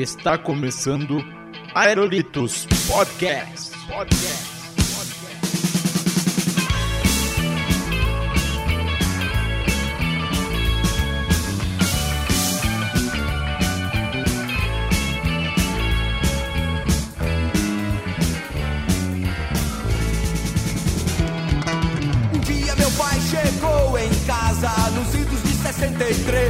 Está começando Aerolitos Podcast. Podcast. Chegou em casa nos idos de 63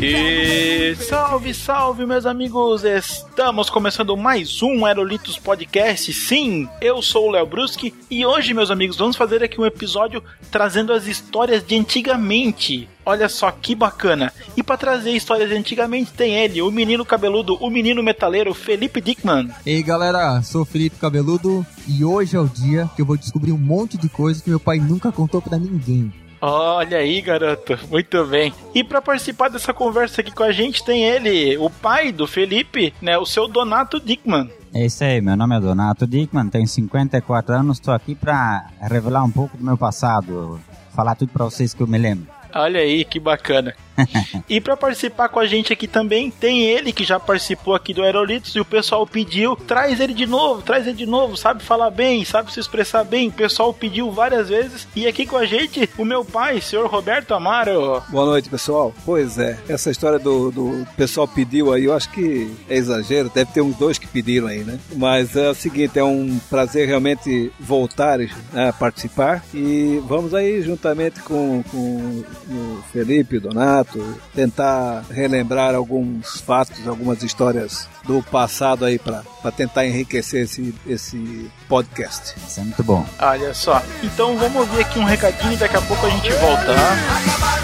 E salve, salve, meus amigos! Estamos começando mais um Aerolitos Podcast. Sim, eu sou o Léo Bruschi e hoje, meus amigos, vamos fazer aqui um episódio trazendo as histórias de antigamente. Olha só que bacana! E para trazer histórias de antigamente tem ele, o menino cabeludo, o menino metaleiro, Felipe Dickman. E aí galera, sou o Felipe Cabeludo e hoje é o dia que eu vou descobrir um monte de coisa que meu pai nunca contou pra ninguém. Olha aí, garoto, muito bem. E para participar dessa conversa aqui com a gente tem ele, o pai do Felipe, né, o seu Donato Dickman. É isso aí, meu nome é Donato Dickman, tenho 54 anos, estou aqui para revelar um pouco do meu passado, falar tudo para vocês que eu me lembro. Olha aí, que bacana. e para participar com a gente aqui também tem ele que já participou aqui do Aerolitos e o pessoal pediu, traz ele de novo, traz ele de novo, sabe falar bem, sabe se expressar bem. O pessoal pediu várias vezes e aqui com a gente o meu pai, senhor Roberto Amaro. Boa noite, pessoal. Pois é, essa história do, do pessoal pediu aí, eu acho que é exagero, deve ter uns dois que pediram aí, né? Mas é o seguinte, é um prazer realmente voltar né, a participar e vamos aí juntamente com, com o Felipe, o Donato, tentar relembrar alguns fatos, algumas histórias do passado aí para tentar enriquecer esse, esse podcast. Isso é muito bom. Olha só. Então vamos ouvir aqui um recadinho e daqui a pouco a gente volta. tá?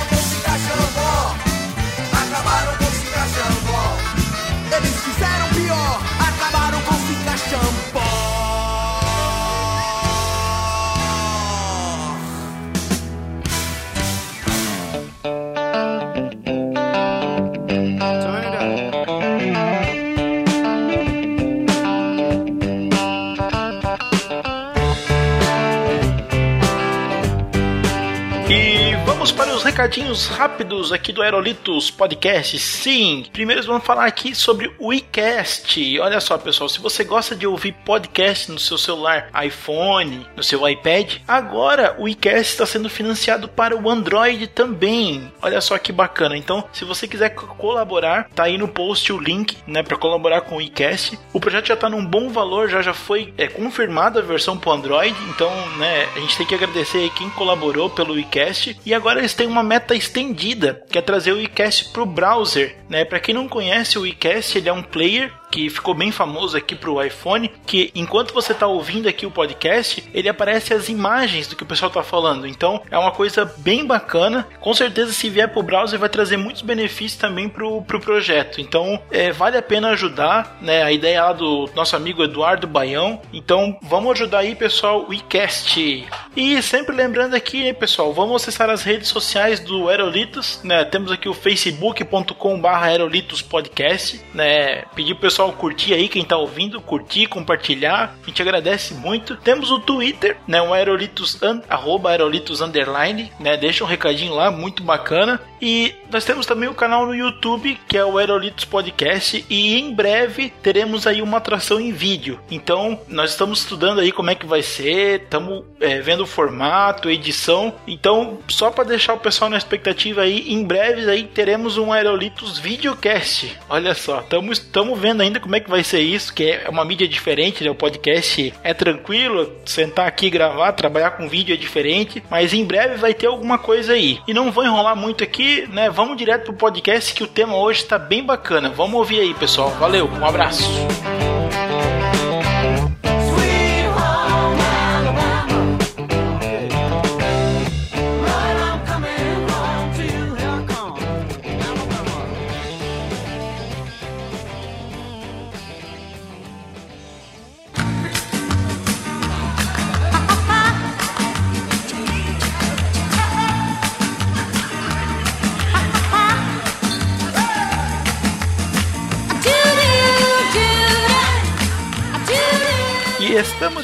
Recadinhos rápidos aqui do Aerolitos Podcast. Sim, primeiro vamos falar aqui sobre o iCast. Olha só, pessoal, se você gosta de ouvir podcast no seu celular iPhone, no seu iPad, agora o iCast está sendo financiado para o Android também. Olha só que bacana. Então, se você quiser co- colaborar, tá aí no post o link, né, para colaborar com o iCast. O projeto já está num bom valor, já já foi é, confirmada a versão para Android. Então, né, a gente tem que agradecer quem colaborou pelo iCast. E agora eles têm uma meta estendida, que é trazer o iCast pro browser, né? Para quem não conhece o iCast, ele é um player que ficou bem famoso aqui pro iPhone, que enquanto você tá ouvindo aqui o podcast, ele aparece as imagens do que o pessoal tá falando. Então, é uma coisa bem bacana. Com certeza, se vier pro browser, vai trazer muitos benefícios também pro, pro projeto. Então, é, vale a pena ajudar, né? A ideia lá do nosso amigo Eduardo Baião. Então, vamos ajudar aí, pessoal, o iCast. E sempre lembrando aqui, pessoal, vamos acessar as redes sociais do Aerolitos, né? Temos aqui o facebook.com.br Aerolitos Podcast, né? Pedir pro pessoal curtir aí, quem tá ouvindo, curtir, compartilhar. A gente agradece muito. Temos o Twitter, né? O Aerolitos, arroba Aerolitos Underline, né? Deixa um recadinho lá, muito bacana. E nós temos também o canal no YouTube, que é o Aerolitos Podcast. E em breve teremos aí uma atração em vídeo. Então, nós estamos estudando aí como é que vai ser, estamos é, vendo o formato, edição. Então, só para deixar o pessoal na expectativa aí, em breve aí teremos um Aerolitos Videocast. Olha só, estamos vendo ainda como é que vai ser isso, que é uma mídia diferente, né? O podcast é tranquilo, sentar aqui gravar, trabalhar com vídeo é diferente, mas em breve vai ter alguma coisa aí. E não vou enrolar muito aqui, né? Vamos direto pro podcast que o tema hoje está bem bacana. Vamos ouvir aí, pessoal. Valeu, um abraço.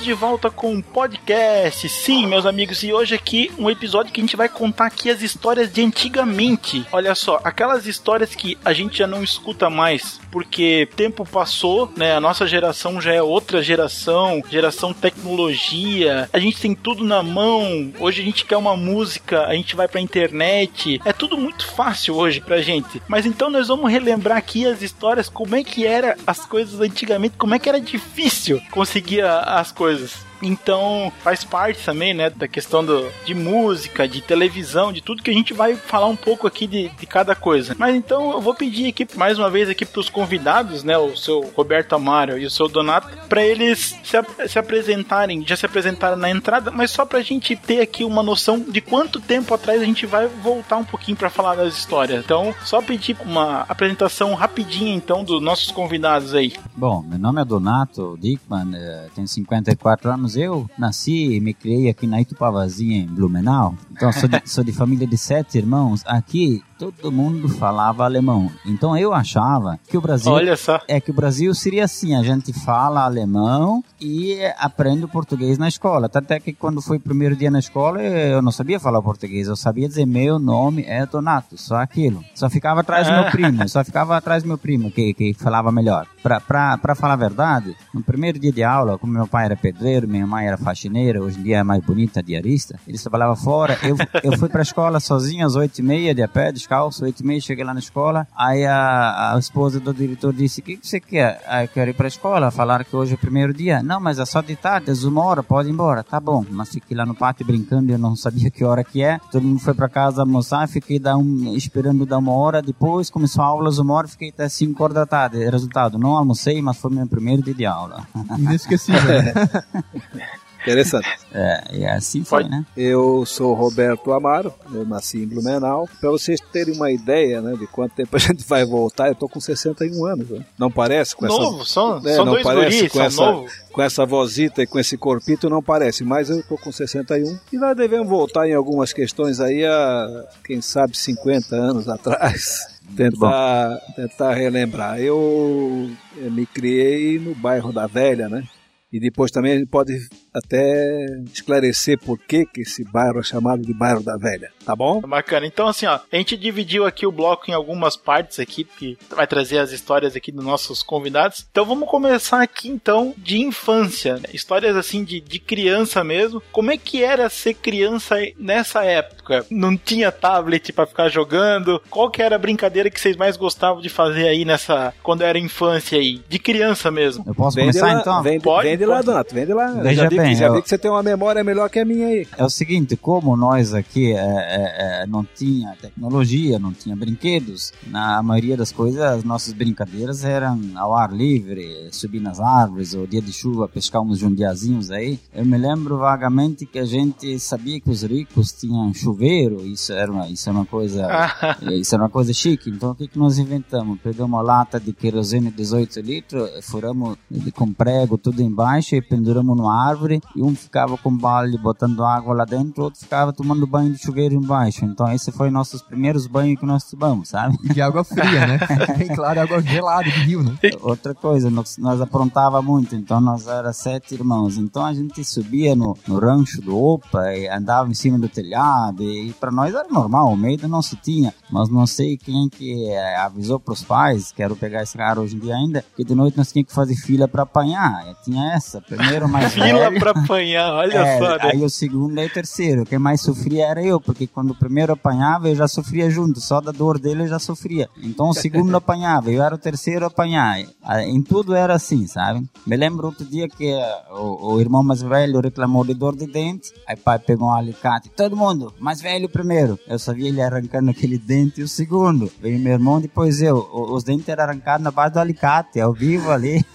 Estamos de volta com um podcast. Sim, meus amigos, e hoje aqui um episódio que a gente vai contar aqui as histórias de antigamente. Olha só, aquelas histórias que a gente já não escuta mais, porque tempo passou, né? A nossa geração já é outra geração, geração tecnologia. A gente tem tudo na mão. Hoje a gente quer uma música, a gente vai pra internet. É tudo muito fácil hoje pra gente. Mas então nós vamos relembrar aqui as histórias, como é que era as coisas antigamente, como é que era difícil conseguir as coisas. coisas. Então faz parte também, né, da questão do, de música, de televisão, de tudo que a gente vai falar um pouco aqui de, de cada coisa. Mas então eu vou pedir aqui mais uma vez aqui para os convidados, né, o seu Roberto Amaro e o seu Donato, para eles se, se, apresentarem, já se apresentaram na entrada, mas só para a gente ter aqui uma noção de quanto tempo atrás a gente vai voltar um pouquinho para falar das histórias. Então só pedir uma apresentação rapidinha então dos nossos convidados aí. Bom, meu nome é Donato Dickman, eh, tenho 54 anos eu nasci e me criei aqui na Itupavazinha, em Blumenau. Então, sou de, sou de família de sete irmãos. Aqui, todo mundo falava alemão. Então eu achava que o Brasil Olha só. é que o Brasil seria assim, a gente fala alemão e aprende o português na escola. Até que quando foi o primeiro dia na escola, eu não sabia falar português, eu sabia dizer meu nome é Donato, só aquilo. Só ficava atrás do meu ah. primo, só ficava atrás do meu primo que, que falava melhor. Pra, pra, pra falar a verdade, no primeiro dia de aula, como meu pai era pedreiro, minha mãe era faxineira, hoje em dia é mais bonita, diarista, eles trabalhavam fora, eu, eu fui pra escola sozinho às oito e meia, de a pé, descalço, oito e meia, cheguei lá na escola, aí a, a esposa do diretor disse, o que, você quer? Aí eu quero ir pra escola, falaram que hoje é o primeiro dia. Não, mas é só de tarde, é uma hora, pode ir embora. Tá bom, mas fiquei lá no pátio brincando, eu não sabia que hora que é. Todo mundo foi pra casa almoçar, fiquei dar um, esperando dar uma hora, depois começou a aula às uma hora, fiquei até cinco horas da tarde. Resultado, não almocei, mas foi meu primeiro dia de aula. Inesquecível. Né? Interessante. É, e assim foi, né? Eu sou Roberto Amaro, eu nasci em Blumenau. Para vocês terem uma ideia né, de quanto tempo a gente vai voltar, eu tô com 61 anos. Né? Não parece com novo, essa... são, é, são não dois parece guris, com essa, novo. Com essa vozita e com esse corpito não parece, mas eu tô com 61. E nós devemos voltar em algumas questões aí a, quem sabe, 50 anos atrás tentar, tentar relembrar. Eu, eu, me criei no bairro da Velha, né? E depois também a gente pode até esclarecer por que, que esse bairro é chamado de bairro da Velha, tá bom? Bacana. Então, assim, ó, a gente dividiu aqui o bloco em algumas partes aqui, que vai trazer as histórias aqui dos nossos convidados. Então, vamos começar aqui, então, de infância, histórias assim de, de criança mesmo. Como é que era ser criança nessa época? Não tinha tablet para ficar jogando? Qual que era a brincadeira que vocês mais gostavam de fazer aí nessa, quando era infância aí? De criança mesmo. Eu posso vende começar lá, então? Vende, pode, vende pode. lá, Donato, vende lá. Veja bem, bem, já eu... vi que você tem uma memória melhor que a minha aí. É o seguinte, como nós aqui é, é, é, não tinha tecnologia, não tinha brinquedos, na maioria das coisas as nossas brincadeiras eram ao ar livre, subir nas árvores, ou dia de chuva pescar uns jundiazinhos aí. Eu me lembro vagamente que a gente sabia que os ricos tinham chuveiro, isso era uma, isso era uma coisa, isso era uma coisa chique. Então o que, que nós inventamos? Pegamos uma lata de querosene 18 litros, furamos com prego tudo embaixo e penduramos numa árvore e um ficava com balde botando água lá dentro, o outro ficava tomando banho de chuveiro embaixo. Então esse foi nossos primeiros banhos que nós tomamos, sabe? De água fria, né? Bem claro, água gelada de rio, né? Outra coisa, nós, nós aprontava muito, então nós era sete irmãos. Então a gente subia no, no rancho do Opa e andava em cima do telhado e para nós era normal, o medo não se tinha. Mas não sei quem que é, avisou para os pais, quero pegar esse cara hoje em dia ainda, que de noite nós tínhamos que fazer fila para apanhar. E tinha essa, primeiro mais velho, pra apanhar, olha é, só. Né? Aí o segundo e o terceiro. Quem mais sofria era eu, porque quando o primeiro apanhava, eu já sofria junto. Só da dor dele eu já sofria. Então o segundo apanhava, eu era o terceiro a apanhar. Em tudo era assim, sabe? Me lembro outro dia que eh, o, o irmão mais velho reclamou de dor de dente. Aí pai pegou um alicate. Todo mundo, mais velho primeiro. Eu só vi ele arrancando aquele dente e o segundo. Veio meu irmão, depois eu. Os dentes eram arrancados na base do alicate, ao vivo ali.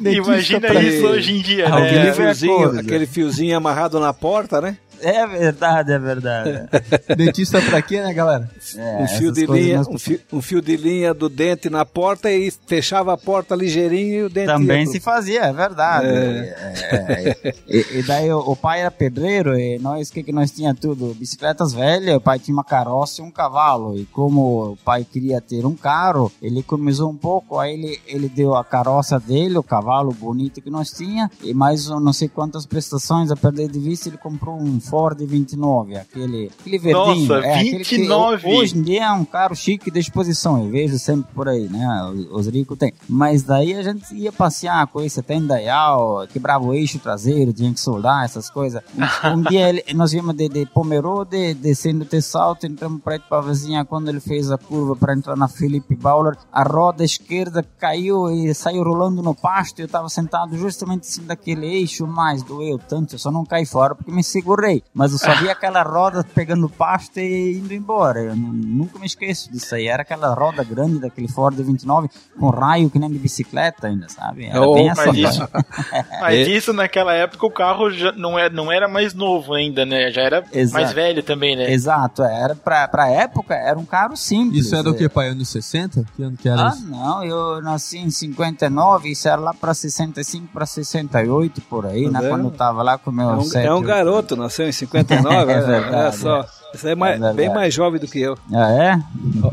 Imagina isso hoje em dia, né? Aquele fiozinho, aquele fiozinho amarrado na porta, né? É verdade, é verdade. Dentista pra quê, né, galera? É, um fio de linha, um fio, um fio de linha do dente na porta e fechava a porta ligeirinho e o dente Também se fazia, é verdade. É, é, e, e daí o, o pai era pedreiro e nós, o que que nós tinha tudo? Bicicletas velhas, o pai tinha uma carroça e um cavalo. E como o pai queria ter um carro, ele economizou um pouco, aí ele, ele deu a carroça dele, o cavalo bonito que nós tinha, e mais não sei quantas prestações a perder de vista, ele comprou um Ford 29, aquele, aquele verdinho. Nossa, é, aquele que 29. hoje em dia é um carro chique de exposição, eu vejo sempre por aí, né? Os, os ricos têm. Mas daí a gente ia passear com esse até em Dayal, quebrava o eixo traseiro, tinha que soldar essas coisas. Um, um dia ele- nós vimos de, de Pomerode, descendo de salto, entramos para para a vizinha quando ele fez a curva para entrar na Felipe Bauer, a roda esquerda caiu e saiu rolando no pasto, eu estava sentado justamente cima daquele eixo, mas doeu tanto, eu só não caí fora porque me segurei. Mas eu só vi aquela roda pegando pasto e indo embora. Eu nu- nunca me esqueço disso aí. Era aquela roda grande daquele Ford 29 com raio que nem de bicicleta ainda, sabe? Era Oh, bem Mas essa isso, mas isso naquela época o carro já não, é, não era mais novo ainda, né? Já era Exato. mais velho também, né? Exato, era pra, pra época, era um carro simples. Isso era o que, pai? Anos 60? Que ano que era Ah, isso? não, eu nasci em 59, isso era lá pra 65 pra 68, por aí, Tá né? Quando eu tava lá com É meus um, sete, é um garoto, nasceu em 59, É verdade, só. Isso é, mais- É bem mais jovem do que eu. Ah, é?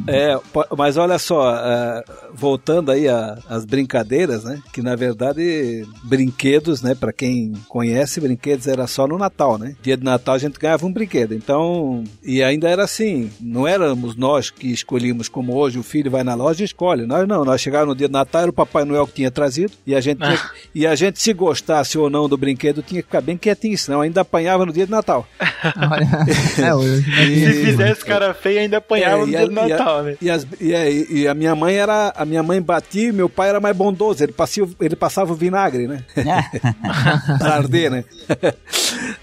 É, mas olha só, ah, voltando aí às brincadeiras, né? Que na verdade brinquedos, né? Para quem conhece, brinquedos era só no Natal, né? Dia de Natal a gente ganhava um brinquedo. Então, e ainda era assim, não éramos nós que escolhíamos como hoje o filho vai na loja e escolhe. Nós não, nós chegávamos no dia de Natal era o Papai Noel que tinha trazido e a gente tinha- e a gente se gostasse ou não do brinquedo tinha que ficar bem quietinho, senão ainda apanhava no dia de Natal. Olha, é, hoje, Se fizesse cara feio, ainda apanhava É, no e dia a- Natal, né? E, as- e a, e a minha mãe era. A minha mãe batia e meu pai era mais bondoso. Ele, passia, ele passava o vinagre, né? pra arder, né?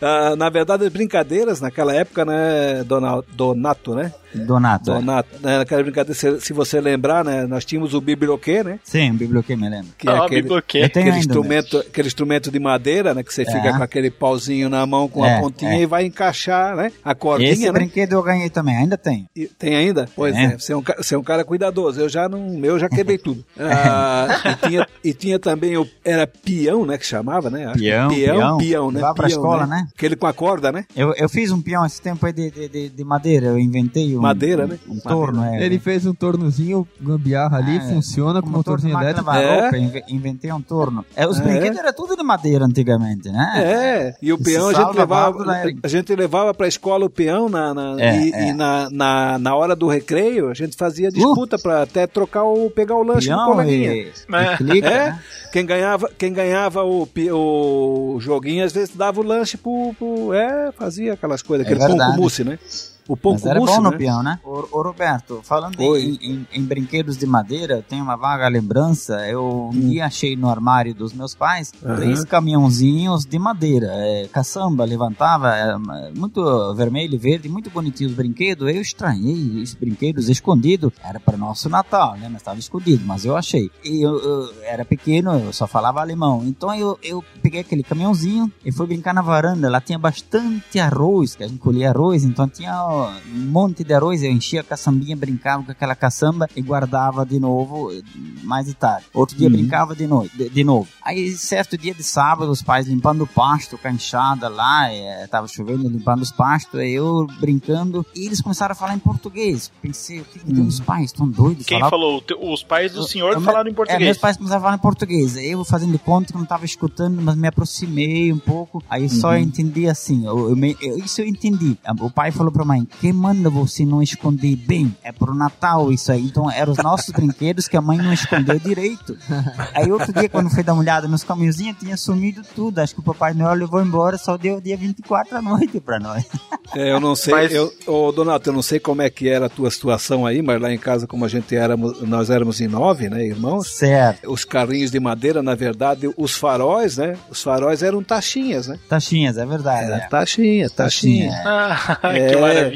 Ah, na verdade, as brincadeiras naquela época, né, Dona- Donato, né? Donato. é. Donato, né, naquela brincadeira, se, se você lembrar, né? Nós tínhamos o biblioquê, né? Sim, biblioteca, me lembro. Que é Ah, aquele, biblioquê. Aquele, ainda, instrumento, aquele instrumento de madeira, né? Que você É. fica com aquele pauzinho na mão com É, a pontinha é. e vai encaixar, né? A cordinha, Esse né? brinquedo eu ganhei também, ainda tenho. E- Tem ainda? Pois Tem. é, você é, um, você é um cara cuidadoso. Eu já não. Meu já quebrei tudo. Ah, e, tinha, e tinha também o. Era peão, né? Que chamava, né? Acho que Peão, peão, peão. peão, né? Levava pra Peão, escola, né? Aquele com a corda, né? Eu, eu fiz um peão esse tempo aí de, de, de, de madeira, eu inventei um. Madeira, um, né? Um torno, é. Ele fez um tornozinho, gambiarra ali, É, funciona com Como motorzinho máquina elétrico. É. inventei um torno. É, os É. brinquedos eram tudo de madeira antigamente, né? É, e o Esse peão a gente salva levava, era- a gente levava pra escola o peão na, na- É, e, é. e na, na, na hora do recreio a gente fazia disputa pra até trocar o pegar o lanche do Peão coleguinha. e, É. e clica, É, né? quem ganhava, quem ganhava o, o joguinho às vezes dava o lanche pro, pro- é, fazia aquelas coisas, É aquele pão com mousse, né? O pão Mas era mousse, bom no né? peão, né? Ô, ô, Roberto, falando em, em- em brinquedos de madeira, eu tenho uma vaga lembrança. Eu um dia achei no armário dos meus pais Hum. Aham. três caminhãozinhos de madeira. É, caçamba, levantava, é, muito vermelho e verde, muito bonitinho os brinquedos. Eu estranhei esses brinquedos escondidos. Era para nosso Natal, né? Mas estava escondido, mas eu achei. E eu, eu era pequeno, eu só falava alemão. Então eu, eu peguei aquele caminhãozinho e fui brincar na varanda. Lá tinha bastante arroz, que a gente colhia arroz, então tinha um monte de arroz. Eu enchia a caçambinha, brincava com aquela caçamba e guardava de novo mais de tarde. Outro dia brincava de noite, de, de novo. Aí, certo dia de sábado, os pais limpando o pasto com a enxada lá, eh, tava chovendo, limpando os pastos, e eu brincando, e eles começaram a falar em português. Pensei, o que, que tem os pais? Estão doidos? Quem Falar falou? Te- Os pais do senhor eu- falaram em É, português. meus pais começaram a falar em português. Eu fazendo conta que não estava escutando, mas me aproximei um pouco. Aí só Uhum. eu entendi assim. Eu, eu eu- isso eu entendi. O pai falou pra mãe: quem manda você não esconder bem? É pro Natal isso aí. Então eram os nossos brinquedos que a mãe não escondeu direito. Aí outro dia, quando fui dar uma olhada nos caminhozinhos, tinha sumido tudo. Acho que o Papai Noel levou embora, só deu dia 24 à noite pra nós. É, eu não sei, Mas- eu, ô, Donato, eu não sei como é que era a tua situação aí, mas lá em casa, como a gente éramos, nós éramos em nove, né, irmãos? Certo. Os carrinhos de madeira, na verdade, os faróis, né? Os faróis eram taxinhas, né? Taxinhas, é verdade. Era é. taxinha, taxinha. Taxinha, Ah, É. que maravilha.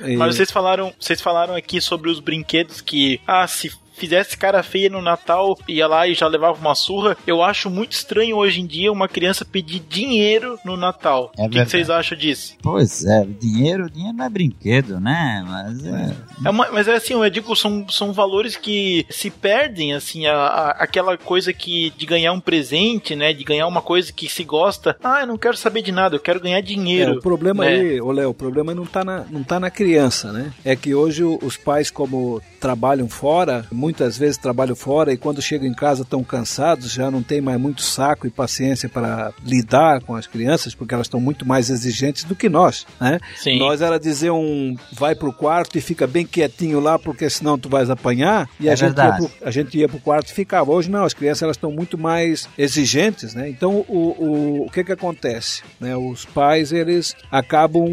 E- Mas vocês falaram, vocês falaram aqui sobre os brinquedos que ah, se fizesse cara feia no Natal, ia lá e já levava uma surra. Eu acho muito estranho hoje em dia uma criança pedir dinheiro no Natal. É o que, que vocês acham disso? Pois é, dinheiro, dinheiro não é brinquedo, né? Mas é. É uma- mas é assim, eu digo, são, são valores que se perdem, assim, a, a- aquela coisa que de ganhar um presente, né? De ganhar uma coisa que se gosta. Ah, eu não quero saber de nada, eu quero ganhar É, dinheiro. o problema né? aí, ô Léo, o problema não tá, na, não tá na criança, né? É que hoje os pais, como trabalham fora, muitas vezes trabalham fora e quando chegam em casa estão cansados, já não tem mais muito saco e paciência para lidar com as crianças, porque elas estão muito mais exigentes do que nós, né? Sim. Nós era dizer um vai pro quarto e fica bem quietinho lá, porque senão tu vais apanhar, e É a, gente pro, a gente ia pro quarto e ficava. Hoje não, as crianças elas estão muito mais exigentes, né? Então o, o, o que que acontece? Né? Os pais eles acabam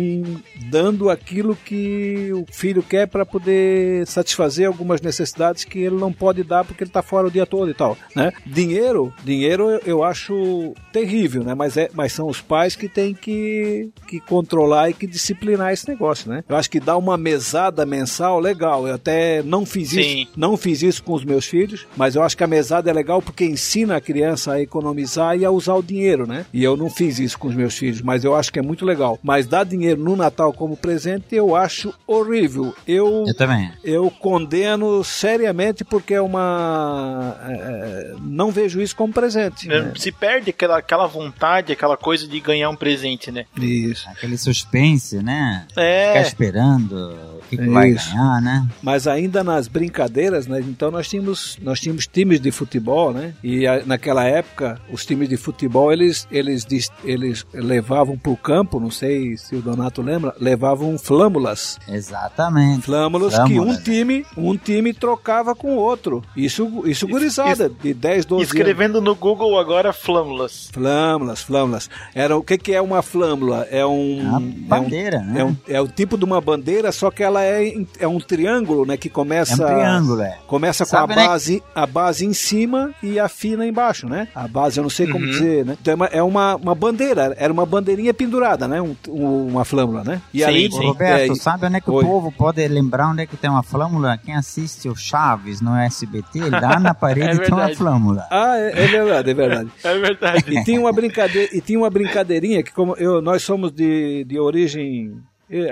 dando aquilo que o filho quer para poder satisfazer algumas necessidades que ele não pode dar porque ele está fora o dia todo e tal, né? Dinheiro, dinheiro eu- eu acho terrível, né? Mas é, mas são os pais que têm que, que controlar e que disciplinar esse negócio, né? Eu acho que dar uma mesada mensal legal. Eu até não fiz Sim. isso, não fiz isso com os meus filhos, mas eu acho que a mesada é legal porque ensina a criança a economizar e a usar o dinheiro, né? E eu não fiz isso com os meus filhos, mas eu acho que é muito legal. Mas dar dinheiro no Natal como presente eu acho horrível. Eu Eu também. eu condeno seriamente porque é uma. é, é, não vejo isso como presente. Né? né? Se perde aquela, aquela vontade, aquela coisa de ganhar um presente, né? Isso. Aquele suspense, né? Ficar É, esperando o que, que vai Isso. ganhar, né? Mas ainda nas brincadeiras, né? Então nós tínhamos, nós tínhamos times de futebol, né? E a- naquela época, os times de futebol, eles, eles, eles levavam para o campo, não sei se o Donato lembra, levavam flâmulas. Exatamente. Flâmulas que um Flâmulas. time, um time trocava com o outro. Isso, isso gurizada, de 10, 12 anos. escrevendo no Google agora flâmulas. Flâmulas, flâmulas. Era, o que, que é uma flâmula? É um. É uma é um- bandeira, né? É, um, é o tipo de uma bandeira, só que ela é, em- é um triângulo, né? Que começa. É um triângulo, é. Começa com Sabe, a né? base, a base em cima e a fina embaixo, né? A base eu não sei como dizer, né? Então é uma, é uma, uma bandeira, era uma bandeirinha pendurada, né? Um, um- uma flâmula, né? E Sim, sim. Roberto, é, sabe onde é que Oi. o povo pode lembrar onde é que tem uma flâmula? Quem assiste o Chaves no SBT, ele dá na parede É e tem uma flâmula. Ah, é, é verdade, é verdade. É verdade. E tinha uma brincadeira, e tinha uma brincadeirinha que como eu, nós somos de, de origem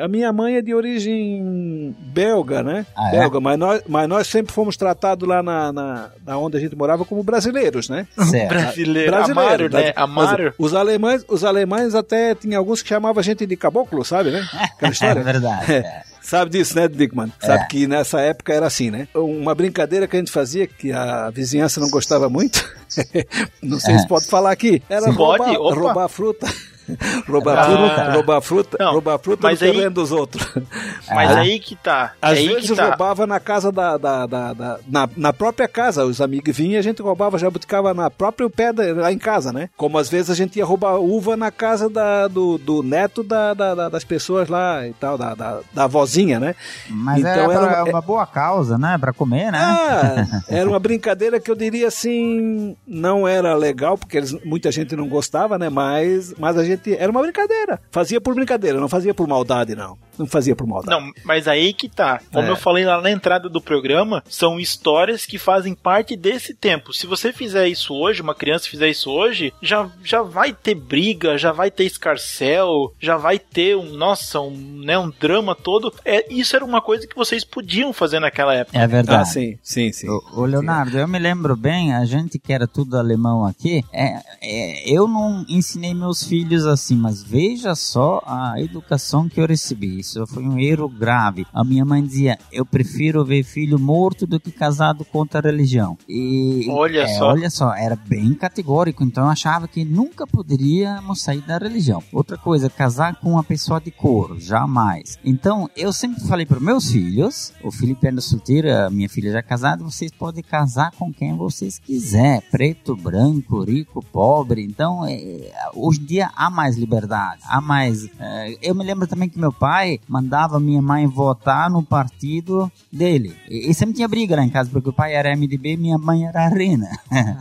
a minha mãe é de origem belga, né? Ah, é? belga, mas nós, mas nós sempre fomos tratados lá na, na, na onde a gente morava como brasileiros, né? Certo. Brasileiro. Amaro, né? Mas Amaro. Os alemães, os alemães até tinha alguns que chamavam a gente de caboclo, sabe, né? Aquela É verdade. é. Sabe disso, né, Dickman? Sabe É. que nessa época era assim, né? Uma brincadeira que a gente fazia, que a vizinhança não gostava muito, não sei É. se pode falar aqui, era Sim. roubar fruta. roubar Ah. fruta, roubar fruta, Não, roubar fruta mas no aí- terreno dos outros. Mas Ah. aí que tá. Às aí vezes que tá. roubava na casa da. da, da, da- na, na própria casa. Os amigos vinham e a gente roubava, jabuticava na própria pé lá em casa, né? Como às vezes a gente ia roubar uva na casa da, do, do neto da, da- da- das pessoas lá e tal, da, da, da vozinha, né? Mas Então é era pra uma- uma boa causa, né? Pra comer, né? Ah, era uma brincadeira que eu diria assim, não era legal, porque eles- muita gente não gostava, né? Mas, mas a gente. Era uma brincadeira. Fazia por brincadeira, não fazia por maldade, não. Não fazia por maldade. Não, mas aí que tá. Como É. eu falei lá na entrada do programa, são histórias que fazem parte desse tempo. Se você fizer isso hoje, uma criança fizer isso hoje, já, já vai ter briga, já vai ter escarcel, já vai ter um, nossa, um, né, um drama todo. É, isso era uma coisa que vocês podiam fazer naquela época. É verdade. Ah, sim, sim, sim. Ô, ô, Leonardo, eu me lembro bem, a gente que era tudo alemão aqui, é, é, eu não ensinei meus filhos assim, mas veja só a educação que eu recebi. Isso foi um erro grave. A minha mãe dizia: eu prefiro ver filho morto do que casado contra a religião. E Olha é, só. olha só, era bem categórico. Então eu achava que nunca poderíamos sair da religião. Outra coisa, casar com uma pessoa de couro, jamais. Então eu sempre falei para meus filhos, o Felipe ainda solteiro, a minha filha já é casada, vocês podem casar com quem vocês quiser, preto, branco, rico, pobre. Então é, hoje em dia há mais liberdade, há mais. eh, eu me lembro também que meu pai mandava minha mãe votar no partido dele. E, e sempre tinha briga lá em casa, porque o pai era MDB e minha mãe era Arena.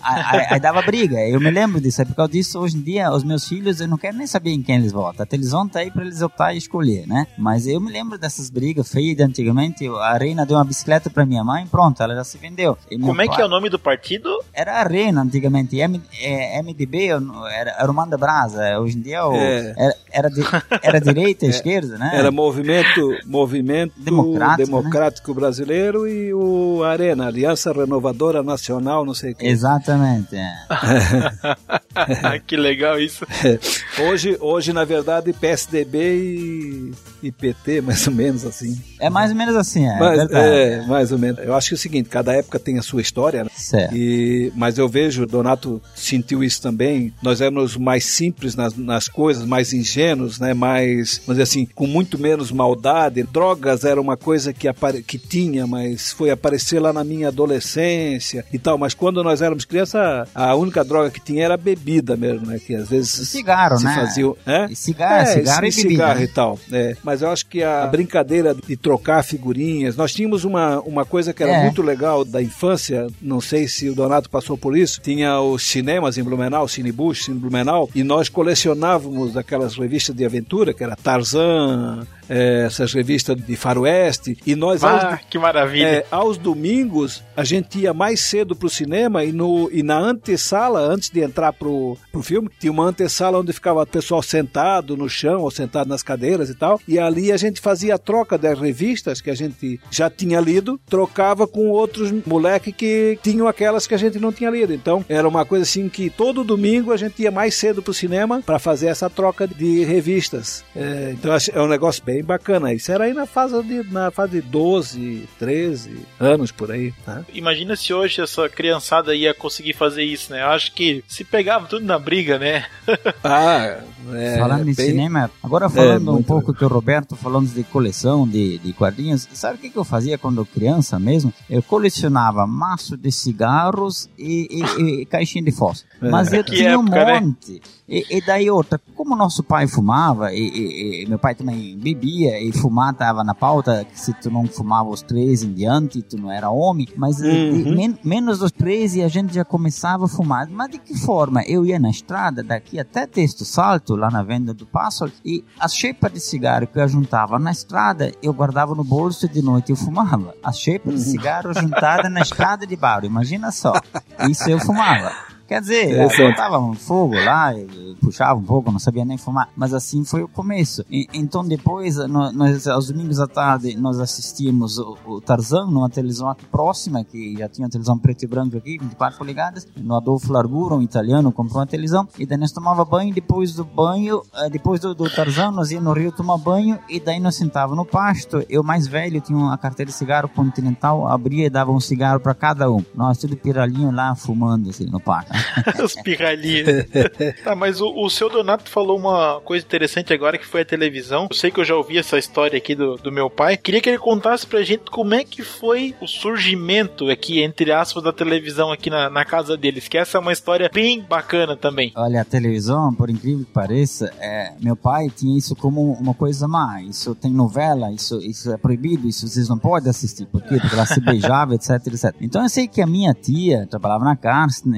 Aí, dava briga. Eu me lembro disso. É por causa disso, hoje em dia, os meus filhos, eu não quero nem saber em quem eles votam. A televisão tá aí para eles optar e escolher, né? Mas eu me lembro dessas brigas feias de antigamente. A Arena deu uma bicicleta para minha mãe, pronto, ela já se vendeu. E Como é que é o nome do partido? era Arena antigamente, M, é, MDB era, era o Manda Brasa, hoje em dia é o- É. era, era, di- era direita, esquerda, né? Era movimento, movimento Democrático, democrático brasileiro e o Arena, Aliança Renovadora Nacional, não sei o que. Exatamente. é. que legal isso. Hoje, hoje, na verdade, PSDB e, e PT, mais ou menos assim. É mais ou menos assim, é, Mas, é, mais ou menos. Eu acho que é o seguinte, cada época tem a sua história, né? Certo. E, mas eu vejo, Donato sentiu isso também. Nós éramos mais simples nas, nas coisas, mais ingênuos, né? Mais, vamos dizer assim, com muito menos maldade. Drogas era uma coisa que, apare, que tinha, mas foi aparecer lá na minha adolescência e tal. Mas quando nós éramos criança, a única droga que tinha era bebida mesmo, né? Que às vezes E cigarro, se né? fazia. É? E cigarro, cigarro e bebida, cigarro né? e tal. É. Mas eu acho que a brincadeira de trocar figurinhas, nós tínhamos uma, uma coisa que era É. muito legal da infância, não sei se o Donato passou por isso, tinha os cinemas em Blumenau, Cine Bush, em Blumenau, e nós colecionávamos aquelas revistas de aventura, que era Tarzan, eh, essas revistas de faroeste, e nós aos, Ah, que maravilha. é, aos domingos a gente ia mais cedo pro cinema e, no, e na antessala, antes de entrar pro, pro filme, tinha uma antessala onde ficava o pessoal sentado no chão ou sentado nas cadeiras e tal. E ali a gente fazia a troca das revistas que a gente já tinha lido, trocava com outros moleques que tinham aquelas que a gente não tinha lido. Então era uma coisa assim que todo domingo a gente ia mais cedo pro cinema para fazer essa troca de revistas. É, então é um negócio bem bacana. Isso era aí na fase de, na fase de 12, 13 anos por aí. Né? Imagina se hoje essa criançada ia conseguir fazer isso, né? Eu acho que se pegava tudo na briga, né? Ah, é, falando em bem- cinema, agora falando um muito pouco que o Roberto falando de coleção de, de quadrinhos, sabe o que, que eu fazia quando criança mesmo? Eu colecionava maço de cigarros e, e- e caixinha de fósforo. Mas eu Que tinha um época, né? E, e daí outra, como nosso pai fumava, e, e- meu pai também bebia, e fumar estava na pauta, que se tu não fumava os três em diante, tu não era homem, mas Uhum. men- menos dos três e a gente já começava a fumar. Mas de que forma? Eu ia na estrada, daqui até Texto Salto, lá na venda do Passo, e as chepas de cigarro que eu juntava na estrada, eu guardava no bolso e de noite eu fumava. As chepas de cigarro juntadas na estrada de barro, imagina só. Isso eu fumava. Quer dizer, botava um fogo lá, puxava um pouco, não sabia nem fumar, mas assim foi o começo. E- então depois, nós, aos domingos à tarde, nós assistíamos o, o Tarzan numa televisão aqui próxima, que já tinha uma televisão preto e branco aqui, 24 polegadas, no Adolfo Largura, um italiano, comprou uma televisão, e daí nós tomava banho, depois do banho, eh, depois do, do Tarzan, nós ia no rio tomar banho, e daí nós sentava no pasto, eu mais velho, tinha uma carteira de cigarro continental, abria e dava um cigarro para cada um. Nós tudo piralhinho lá, fumando assim, no pasto. Os pirralhinhos. tá, mas o, o seu Donato falou uma coisa interessante agora que foi a televisão. Eu sei que eu já ouvi essa história aqui do, do meu pai. Queria que ele contasse pra gente como é que foi o surgimento aqui, entre aspas, da televisão aqui na, na casa deles. Que essa é uma história bem bacana também. Olha, a televisão, por incrível que pareça, é, meu pai tinha isso como uma coisa má. Isso tem novela, isso, isso é proibido, isso vocês não podem assistir. Por quê? Porque ela se beijava, etc, etc. Então eu sei que a minha tia trabalhava na Carsten,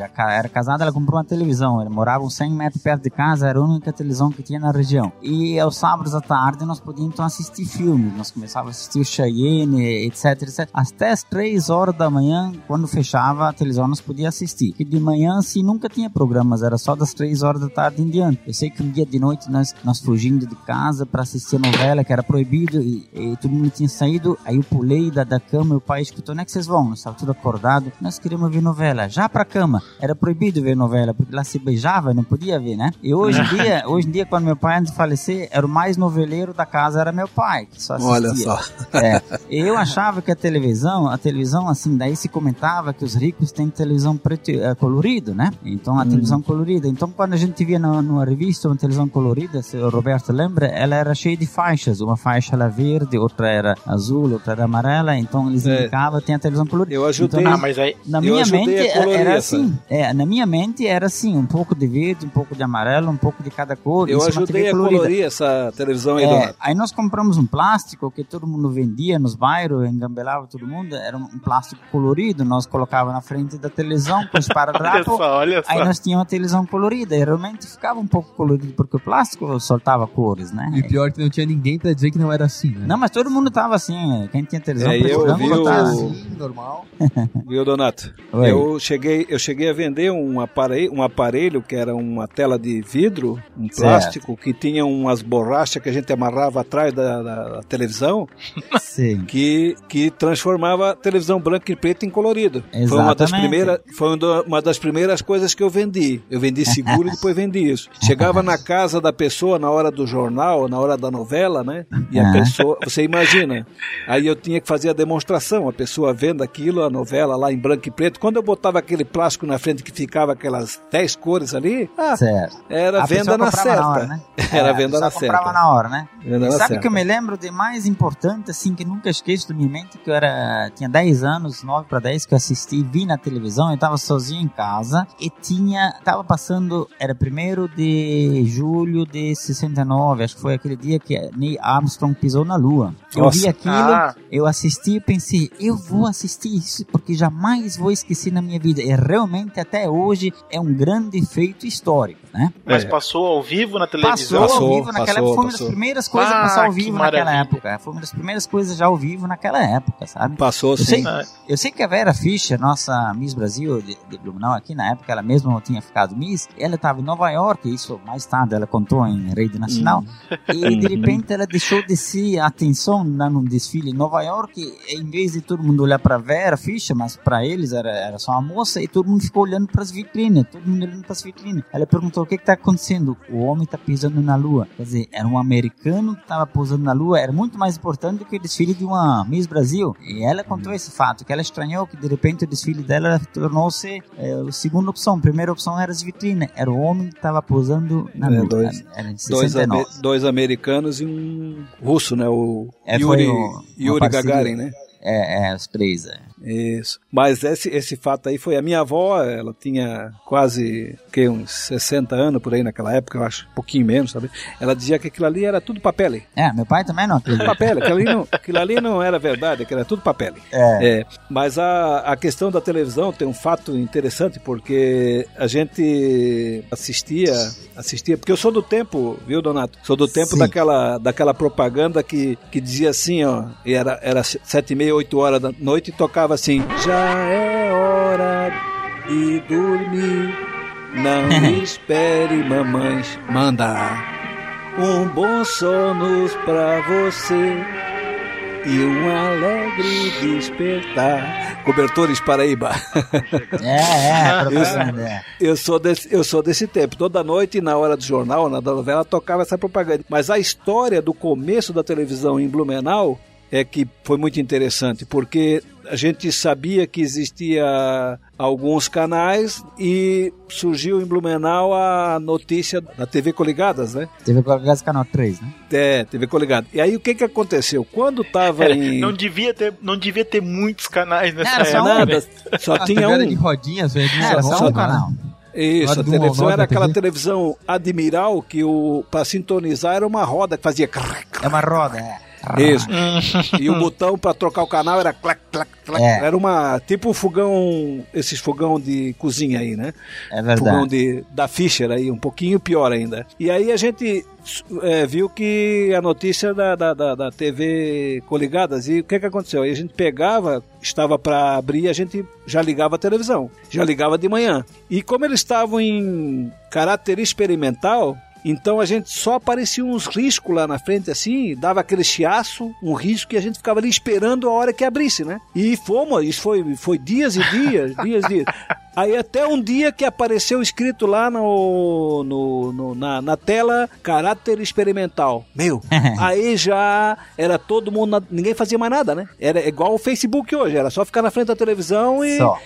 era casada, ela comprou uma televisão. Ela morava uns 100 metros perto de casa, era a única televisão que tinha na região. E aos sábados à tarde nós podíamos então assistir filmes. Nós começávamos a assistir o Cheyenne, etc, etc. Até as 3 horas da manhã, quando fechava a televisão, nós podíamos assistir. E de manhã, assim, nunca tinha programas, era só das 3 horas da tarde em diante. Eu sei que um dia de noite nós, nós fugindo de casa para assistir novela, que era proibido, e, e todo mundo tinha saído. Aí eu pulei da, da cama o pai escutou: onde é que vocês vão? Nós estávamos tudo acordado. Nós queríamos ver novela. Já pra cama. Era proibido ver novela, porque lá se beijava e não podia ver, né? E hoje em dia, hoje em dia, quando meu pai antes de falecer, era o mais noveleiro da casa, era meu pai, que só assistia. Olha só. É. Eu achava que a televisão, a televisão assim, daí se comentava que os ricos têm televisão preto, eh, colorido, né? Então a televisão colorida. Então quando a gente via na, numa revista uma televisão colorida, se o Roberto lembra, ela era cheia de faixas. Uma faixa era verde, outra era azul, outra era amarela. Então eles É. indicavam tem a televisão colorida. Eu ajudei. Então, Ah, mas aí. na minha mente era assim. É, na minha mente era assim, um pouco de verde, um pouco de amarelo, um pouco de cada cor. Eu é ajudei a colorida. colorir essa televisão aí, É, aí nós compramos um plástico que todo mundo vendia nos bairros, engambelava todo mundo. Era um plástico colorido, nós colocava na frente da televisão com Olha esparadrapo. só, olha só. Aí nós tínhamos uma televisão colorida e realmente ficava um pouco colorido porque o plástico soltava cores, né? E pior que não tinha ninguém pra dizer que não era assim, né? Não, mas todo mundo tava assim, quem tinha televisão É, eu precisava vi botar o- assim. assim, normal. Viu, Donato? Oi. Eu cheguei, eu cheguei a vender um aparelho, um aparelho que era uma tela de vidro, um Certo. plástico, que tinha umas borrachas que a gente amarrava atrás da, da- da televisão, Sim. que, que transformava a televisão branca e preta em colorido. Foi uma das, Exatamente. primeiras, foi um uma das primeiras coisas que eu vendi. Eu vendi seguro e depois vendi isso. Chegava na casa da pessoa na hora do jornal, na hora da novela, né? E a pessoa, você imagina. Aí eu tinha que fazer a demonstração, a pessoa vendo aquilo, a novela lá em branco e preto. Quando eu botava aquele plástico na frente que ficava aquelas 10 cores ali, ah, Certo. era A venda na certa. na hora, né? Era É, venda na pessoa comprava certa. na hora, né? Venda E na sabe o certa. que eu me lembro de mais importante, assim, que nunca esqueço da minha mente, que eu era, tinha 10 anos, 9 para 10, que eu assisti, vi na televisão, eu tava sozinho em casa e tinha, tava passando, era 1 de julho de 69, acho que foi aquele dia que Neil Armstrong pisou na Lua. Eu Nossa. vi aquilo, Ah. eu assisti e pensei, eu vou assistir isso porque jamais vou esquecer na minha vida. E realmente até hoje é um grande feito histórico, né? Mas É. passou ao vivo na televisão? Passou, Passou, ao vivo naquela passou, época. Foi uma das primeiras coisas a Ah, passar ao vivo naquela época. Foi uma das primeiras coisas já ao vivo naquela época, sabe? Passou Eu sim. sei, Ah. eu sei que a Vera Fischer, nossa Miss Brasil de, de Blumenau aqui na época, ela mesma não tinha ficado Miss, ela estava em Nova York, isso mais tarde ela contou em Rede Nacional, e de repente ela deixou de se atenção num desfile em Nova York, e, em vez de todo mundo olhar para Vera Fischer, mas para eles era, era só uma moça, e todo mundo ficou olhando para as vitrines, todo mundo olhando para as vitrines. Ela perguntou o que está acontecendo, o homem está pisando na lua, quer dizer, era um americano que estava pousando na lua, era muito mais importante do que o desfile de uma Miss Brasil, e ela contou esse fato, que ela estranhou que de repente o desfile dela tornou-se é, a segunda opção, a primeira opção era as vitrines, era o homem que estava pousando na É, lua, dois- era Dois, 69. ame- dois americanos e um russo, né? O É, Yuri, o- Yuri. Gagarin, né? É, é, os três, é. Isso. Mas esse, esse fato aí foi a minha avó, ela tinha quase que uns 60 anos por aí naquela época, eu acho, um pouquinho menos, sabe? Ela dizia que aquilo ali era tudo papel. É, meu pai também não acredita. Papel, aquilo ali não, aquilo ali não era verdade, aquilo era tudo papel. É. É, mas a, a questão da televisão tem um fato interessante porque a gente assistia, assistia, porque eu sou do tempo, viu, Donato? Sou do tempo Sim. daquela, daquela propaganda que, que dizia assim, ó, e era, era sete e meia, oito horas da noite e tocava assim, já é hora de dormir, não espere mamães mandar. Um bom sono pra você e um alegre despertar. Cobertores Paraíba. É, é, propaganda, é. Eu sou, desse, eu sou desse tempo. Toda noite, na hora do jornal, na novela, tocava essa propaganda. Mas a história do começo da televisão em Blumenau é que foi muito interessante, porque a gente sabia que existia alguns canais e surgiu em Blumenau a notícia da TV Coligadas, né? Teve Coligados Canal 3, né? É, TV Coligado. E aí o que que aconteceu? Quando tava Era, em... não, devia ter, não devia ter muitos canais nessa Era só época. um, nada, só A tinha TV era de um. rodinhas, velho. Era só só um um canal. Isso, a televisão era aquela TV. televisão Admiral que o para sintonizar era uma roda que fazia É uma roda, é. Isso. E o botão para trocar o canal era clac, clac, clac. É. Era uma tipo fogão, esses fogão de cozinha aí, né? É Fogão verdade. de, da Fischer aí, um pouquinho pior ainda. E aí a gente é, viu que a notícia da, da, da, da TV Coligadas, e o que que aconteceu? Aí a gente pegava, estava para abrir, a gente já ligava a televisão, já ligava de manhã. E como eles estavam em caráter experimental, então a gente só aparecia uns riscos lá na frente assim, dava aquele chiaço, um risco e a gente ficava ali esperando a hora que abrisse, né? E fomos, isso foi, foi dias e dias, dias e dias. Aí até um dia que apareceu escrito lá no, no, no- na, na tela caráter experimental. Meu, aí já era todo mundo, na- ninguém fazia mais nada, né? Era igual o Facebook hoje, era só ficar na frente da televisão e Só.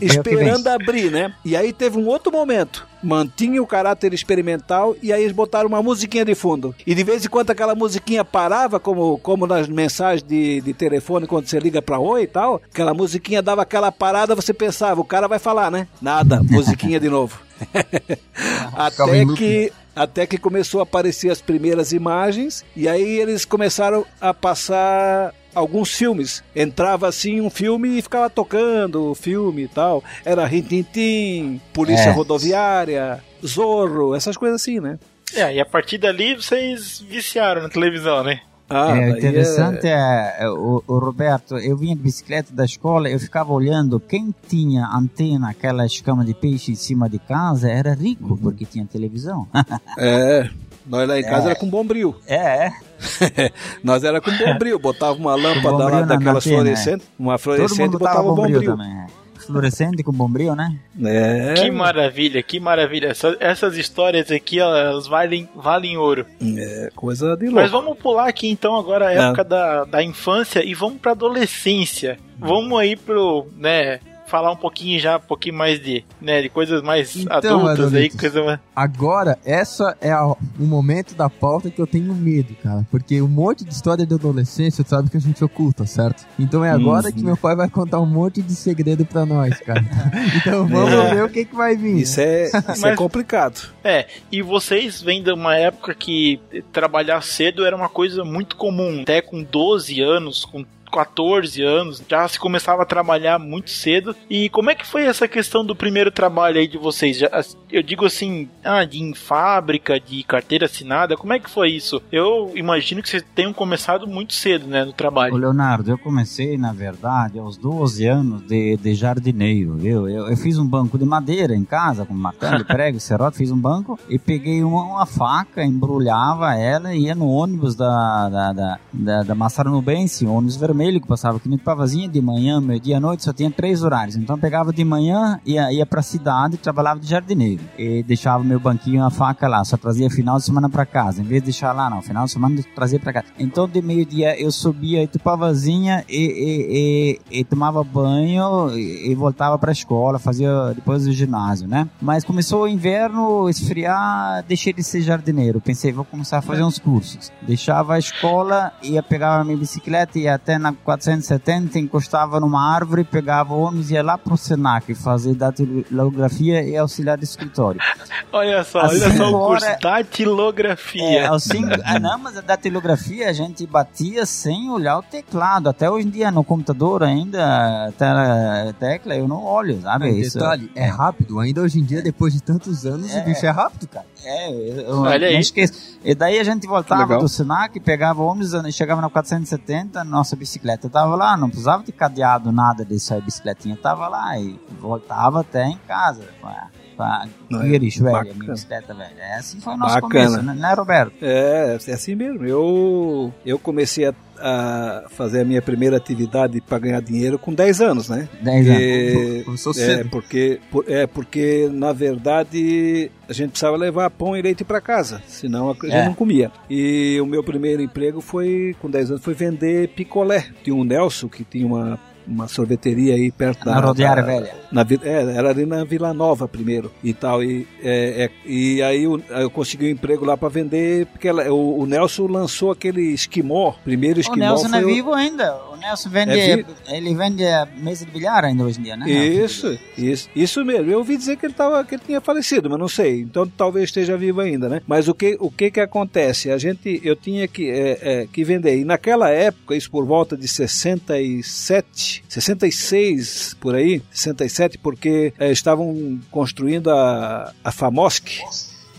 Esperando abrir, né? E aí teve um outro momento mantinha o caráter experimental e aí eles botaram uma musiquinha de fundo. E de vez em quando aquela musiquinha parava, como, como nas mensagens de, de telefone quando você liga pra oi e tal, aquela musiquinha dava aquela parada, você pensava, o cara vai falar, né? Nada, musiquinha de novo. Até que até que começou a aparecer as primeiras imagens e aí eles começaram a passar alguns filmes. Entrava assim um filme e ficava tocando o filme e tal. Era Rintintim, Polícia É. Rodoviária, Zorro, essas coisas assim, né? É, e a partir dali vocês viciaram na televisão, né? Ah, é, o interessante é, é, o, o Roberto, eu vinha de bicicleta da escola, eu ficava olhando quem tinha antena, aquela escama de peixe em cima de casa, era rico, porque tinha televisão. É, nós lá em casa era com bombril. é, é. nós era com bombril, botava uma lâmpada lá na daquelas antena, fluorescentes, uma Todo fluorescente e botava bombril, bombril. também. é. Fluorescente com bombril, né? É, Que maravilha, que maravilha. Essa- essas histórias aqui, elas valem, valem ouro. é coisa de Mas louco. vamos pular aqui então agora a É. época da, da infância e vamos pra adolescência. Vamos aí pro, né, falar um pouquinho já, um pouquinho mais de, né, de coisas mais Então, adultas aí, coisa mais... Agora, essa é a- o momento da pauta que eu tenho medo, cara. Porque um monte de história de adolescência, tu sabe que a gente oculta, certo? Então é agora Uhum. que meu pai vai contar um monte de segredo pra nós, cara. então vamos É. ver o que, que vai vir. Isso é, isso é Mas- complicado. É, e vocês vêm de uma época que trabalhar cedo era uma coisa muito comum. Até com 12 anos, com 14 anos, já se começava a trabalhar muito cedo. E como é que foi essa questão do primeiro trabalho aí de vocês? Já- eu digo assim, ah, de em fábrica, de carteira assinada, como é que foi isso? Eu imagino que vocês tenham começado muito cedo, né, no Ô, trabalho. Leonardo, eu comecei, na verdade, aos 12 anos de, de jardineiro. Eu, eu, eu fiz um banco de madeira em casa, com martelo, prego, serrote, fiz um banco e peguei uma, uma faca, embrulhava ela e ia no ônibus da, da, da, da, da Massarandubense, um ônibus vermelho que passava aqui no Pavazinha de manhã, meio dia à noite, só tinha três horários. Então pegava de manhã, ia, ia pra cidade trabalhava de jardineiro. E deixava meu banquinho, a faca lá, só trazia final de semana pra casa. Em vez de deixar lá, não, final de semana trazia pra casa. Então de meio-dia eu subia em Tupavazinha e, e, e, e tomava banho e, e voltava pra escola, fazia depois o ginásio, né? Mas começou o inverno, esfriar, deixei de ser jardineiro. Pensei, vou começar a fazer uns cursos. Deixava a escola, ia pegar minha bicicleta, ia até na 470, encostava numa árvore, pegava o ônibus, ia lá pro Senac fazer datilografia e auxiliar de escritório. Olha só, Assim, olha só o curso, datilografia. É, aos cinco, ah, não, mas a datilografia a gente batia sem olhar o teclado. Até hoje em dia no computador ainda tela, tecla eu não olho, sabe? Isso, detalhe, é rápido. Ainda hoje em dia, depois de tantos anos, É. o bicho é rápido, cara. É, eu, eu Olha aí. não esqueço. E daí a gente voltava do Senac, pegava o ônibus, e chegava na 470, nossa bicicleta tava lá, não precisava de cadeado, nada disso aí, a bicicletinha tava lá e voltava até em casa. Pra, pra Não, é Guirish, velho, bacana. minha bicicleta, velho. É assim foi o nosso Bacana. começo, né, né, Roberto? É, é assim mesmo. Eu, eu comecei a, a fazer a minha primeira atividade para ganhar dinheiro com 10 anos, né? 10 anos. E- é, porque, por- é, porque, na verdade, a gente precisava levar pão e leite para casa, senão a gente É. não comia. E o meu primeiro emprego foi, com 10 anos, foi vender picolé. Tinha um Nelson que tinha uma, uma sorveteria aí perto da... Na rodoviária velha. na, é, era ali na Vila Nova primeiro e tal. E, é, é, e aí eu, eu consegui um emprego lá para vender, porque ela- o, o Nelson lançou aquele esquimó, primeiro O esquimó. Nelson foi é o- vivo ainda. O Nelson vende, É vi- ele vende a mesa de bilhar ainda hoje em dia, né? Isso, isso, isso mesmo. Eu ouvi dizer que ele, tava, que ele tinha falecido, mas não sei. Então talvez esteja vivo ainda, né? Mas o que, o que que acontece? A gente, eu tinha que, é, é, que vender. E naquela época, isso por volta de 67, 66, por aí, 67, porque é, estavam construindo a, a Famosc.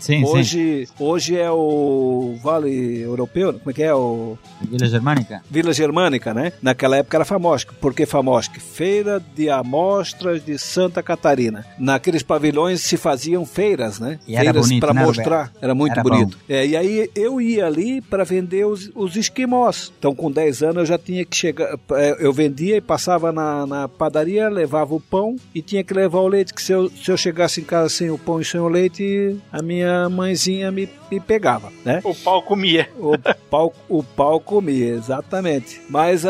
Sim, sim. Hoje, hoje é o Vale Europeu, como é que é? O Vila Germânica. Vila Germânica, né? Naquela época era Famosc. Por que Famosc? Feira de Amostras de Santa Catarina. Naqueles pavilhões se faziam feiras, né? E era feiras bonito, para né, mostrar. Roberto? Era muito Era bonito. É, e aí eu ia ali para vender os, os esquimós. Então com 10 anos eu já tinha que chegar. é, Eu vendia e passava na, na padaria, levava o pão e tinha que levar o leite. Que se eu, se eu chegasse em casa sem o pão e sem o leite, a minha minha mãezinha me, me pegava, né? O pau comia. O pau, o pau comia, exatamente. Mas uh,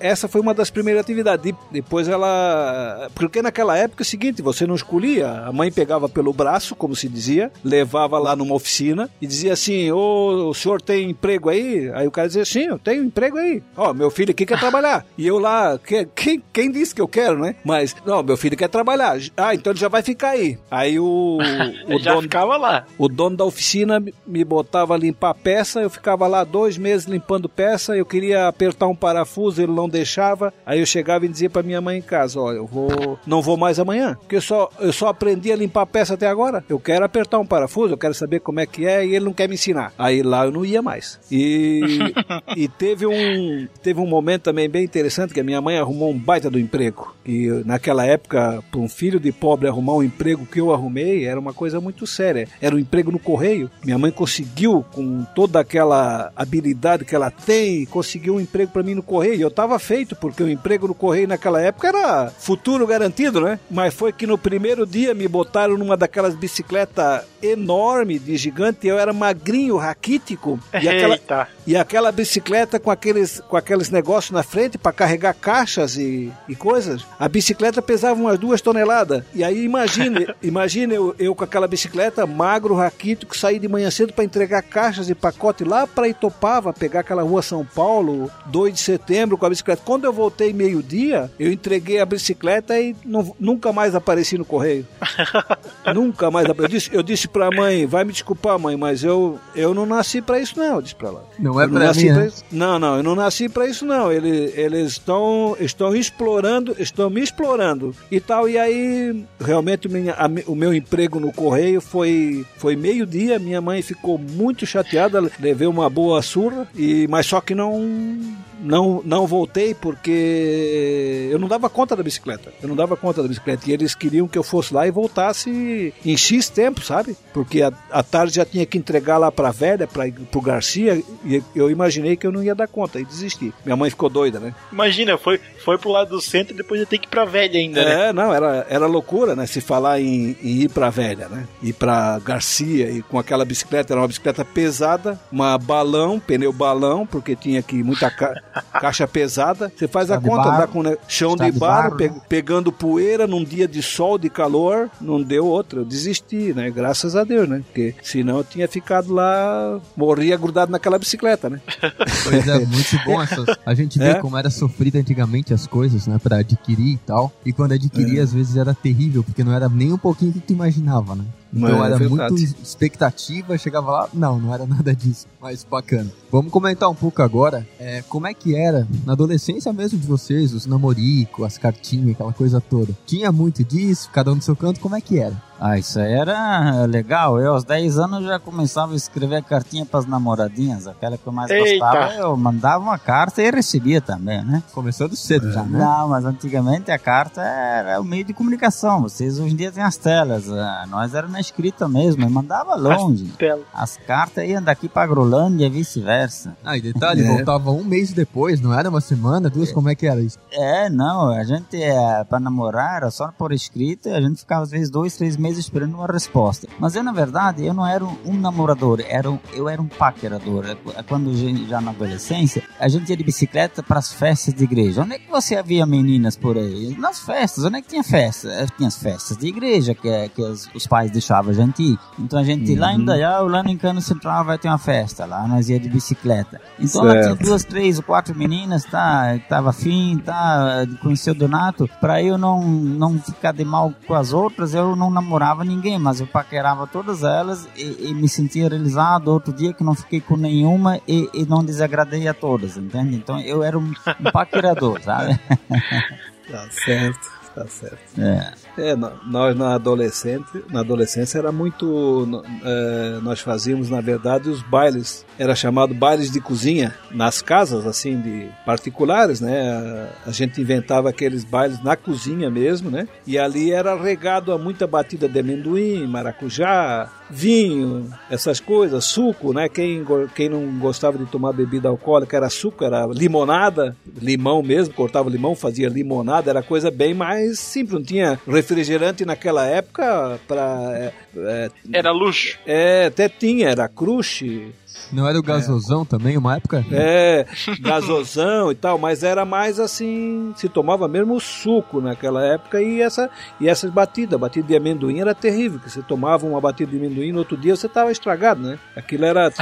essa foi uma das primeiras atividades. De, depois ela. Porque naquela época é o seguinte: você não escolhia. A mãe pegava pelo braço, como se dizia, levava lá numa oficina e dizia assim: Ô, o senhor tem emprego aí? Aí o cara dizia: Sim, eu tenho emprego aí. Ó, meu filho aqui quer trabalhar. E eu lá, que, quem, quem disse que eu quero, né? Mas, não, meu filho quer trabalhar. Ah, então ele já vai ficar aí. Aí o. o já dono, ficava lá. O dono da oficina me botava a limpar peça, eu ficava lá dois meses limpando peça, eu queria apertar um parafuso, ele não deixava. Aí eu chegava e dizia para minha mãe em casa: Ó, eu vou. Não vou mais amanhã, porque eu só, eu só aprendi a limpar peça até agora. Eu quero apertar um parafuso, eu quero saber como é que é e ele não quer me ensinar. Aí lá eu não ia mais. E, e teve, um, teve um momento também bem interessante que a minha mãe arrumou um baita do emprego. E naquela época, para um filho de pobre arrumar um emprego que eu arrumei, era uma coisa muito séria. Era um emprego no correio. Minha mãe conseguiu, com toda aquela habilidade que ela tem, conseguiu um emprego para mim no correio. Eu estava feito, porque o emprego no correio naquela época era futuro garantido, né? Mas foi que no primeiro dia me botaram numa daquelas bicicletas enorme de gigante. Eu era magrinho, raquítico. E aquela, Eita. e aquela bicicleta com aqueles, com aqueles negócios na frente para carregar caixas e, e coisas. A bicicleta pesava umas duas toneladas. E aí imagine, imagine eu, eu com aquela bicicleta, magro, raquítico, sair de manhã cedo para entregar caixas e pacote lá para Itopava, pegar aquela rua São Paulo, 2 de setembro com a bicicleta. Quando eu voltei meio-dia, eu entreguei a bicicleta e não, nunca mais apareci no correio. nunca mais apareci. Eu disse, eu disse pra mãe, vai me desculpar, mãe, mas eu, eu não nasci para isso, não. Eu disse pra ela. Não é Eu pra nasci mim, pra né? isso. Não, não, eu não nasci para isso, não. Eles, eles estão, estão explorando, estão me explorando e tal. E aí, realmente, minha, a o meu emprego no correio foi, foi meio-dia. Minha mãe ficou muito chateada, levei uma boa surra, e, mas só que não. Não, não voltei porque eu não dava conta da bicicleta. Eu não dava conta da bicicleta. E eles queriam que eu fosse lá e voltasse em X tempo, sabe? Porque a, a tarde já tinha que entregar lá pra velha, pra, pro Garcia. E eu imaginei que eu não ia dar conta e desisti. Minha mãe ficou doida, né? Imagina, foi, foi pro lado do centro e depois ia ter que ir pra velha ainda, né? É, não, era, era loucura, né? Se falar em, em ir pra velha, né? Ir pra Garcia e com aquela bicicleta, era uma bicicleta pesada, uma balão, pneu balão, porque tinha aqui muita ca- caixa pesada. Você faz a de conta, barro. andar com né, chão Estrada de de barro, barro, pe- né? pegando poeira num dia de sol, de calor, não deu outra. Eu desisti, né? Graças a Deus, né? Porque senão eu tinha ficado lá, morria grudado naquela bicicleta, né? Pois é, muito bom essas. A gente vê É? como era sofrida antigamente as coisas, né? Pra adquirir e tal. E quando adquiria, É. às vezes era terrível, porque não era nem um pouquinho o que tu imaginava, né? Então É, era verdade. muito expectativa, chegava lá, não, não era nada disso. Mas bacana. Vamos comentar um pouco agora é, como é que era na adolescência mesmo de vocês, os namoricos, as cartinhas, aquela coisa toda. Tinha muito disso, cada um do seu canto, como é que era? Ah, isso aí era legal. Eu, aos 10 anos, já começava a escrever cartinha pras namoradinhas. Aquela que eu mais Eita. gostava, eu mandava uma carta e recebia também, né? Começando cedo já, né? Não, mas antigamente a carta era o meio de comunicação. Vocês hoje em dia têm as telas. Ah, Nós era na escrita mesmo, e mandava longe. Tela. As cartas iam daqui pra Grolândia e vice-versa. Ah, e detalhe, É. voltava um mês depois, não era uma semana, duas, como é que era isso? É, não, a gente, é, pra namorar, era só por escrita, e a gente ficava às vezes dois, três meses esperando uma resposta. Mas eu, na verdade, eu não era um, namorador, era um- eu era um paquerador. É Quando já- na adolescência, a gente ia de bicicleta pras festas de igreja. Onde é que você havia meninas por aí? Nas festas, onde é que tinha festa? Eh, Tinha as festas de igreja, que, é- que os, os pais deixavam a gente ir. Então a gente, lá em Dayal, lá no Encano Central, vai ter uma festa. Lá nós ia de bicicleta. Então lá tinha Certo. duas, três ou quatro meninas, tá? Tava afim, tá? De conhecer o Donato. Pra eu não, não ficar de mal com as outras, eu não namorava ninguém, mas eu paquerava todas elas e, e me sentia realizado. Outro dia que não fiquei com nenhuma e, e não desagradei a todas, entende? Então eu era um, um paquerador, sabe? Tá certo, tá certo. É. É, nó- nós na adolescente, na adolescência era muito, é, nós fazíamos na verdade os bailes, era chamado bailes de cozinha nas casas assim de particulares, né? A, a gente inventava aqueles bailes na cozinha mesmo, né? E ali era regado a muita batida de amendoim, maracujá, vinho, essas coisas, suco, né? Quem, quem não gostava de tomar bebida alcoólica era suco, era limonada, limão mesmo, cortava limão, fazia limonada, era coisa bem mais simples. Não tinha refrigerante naquela época para. É, é, Era luxo. é, até tinha, era crush, Não era o gasosão também, uma época? é, gasosão e tal, mas era mais assim, se tomava mesmo suco naquela época e essa e essas batidas, batida de amendoim era terrível, que você tomava uma batida de amendoim no outro dia você estava estragado, né? Aquilo era,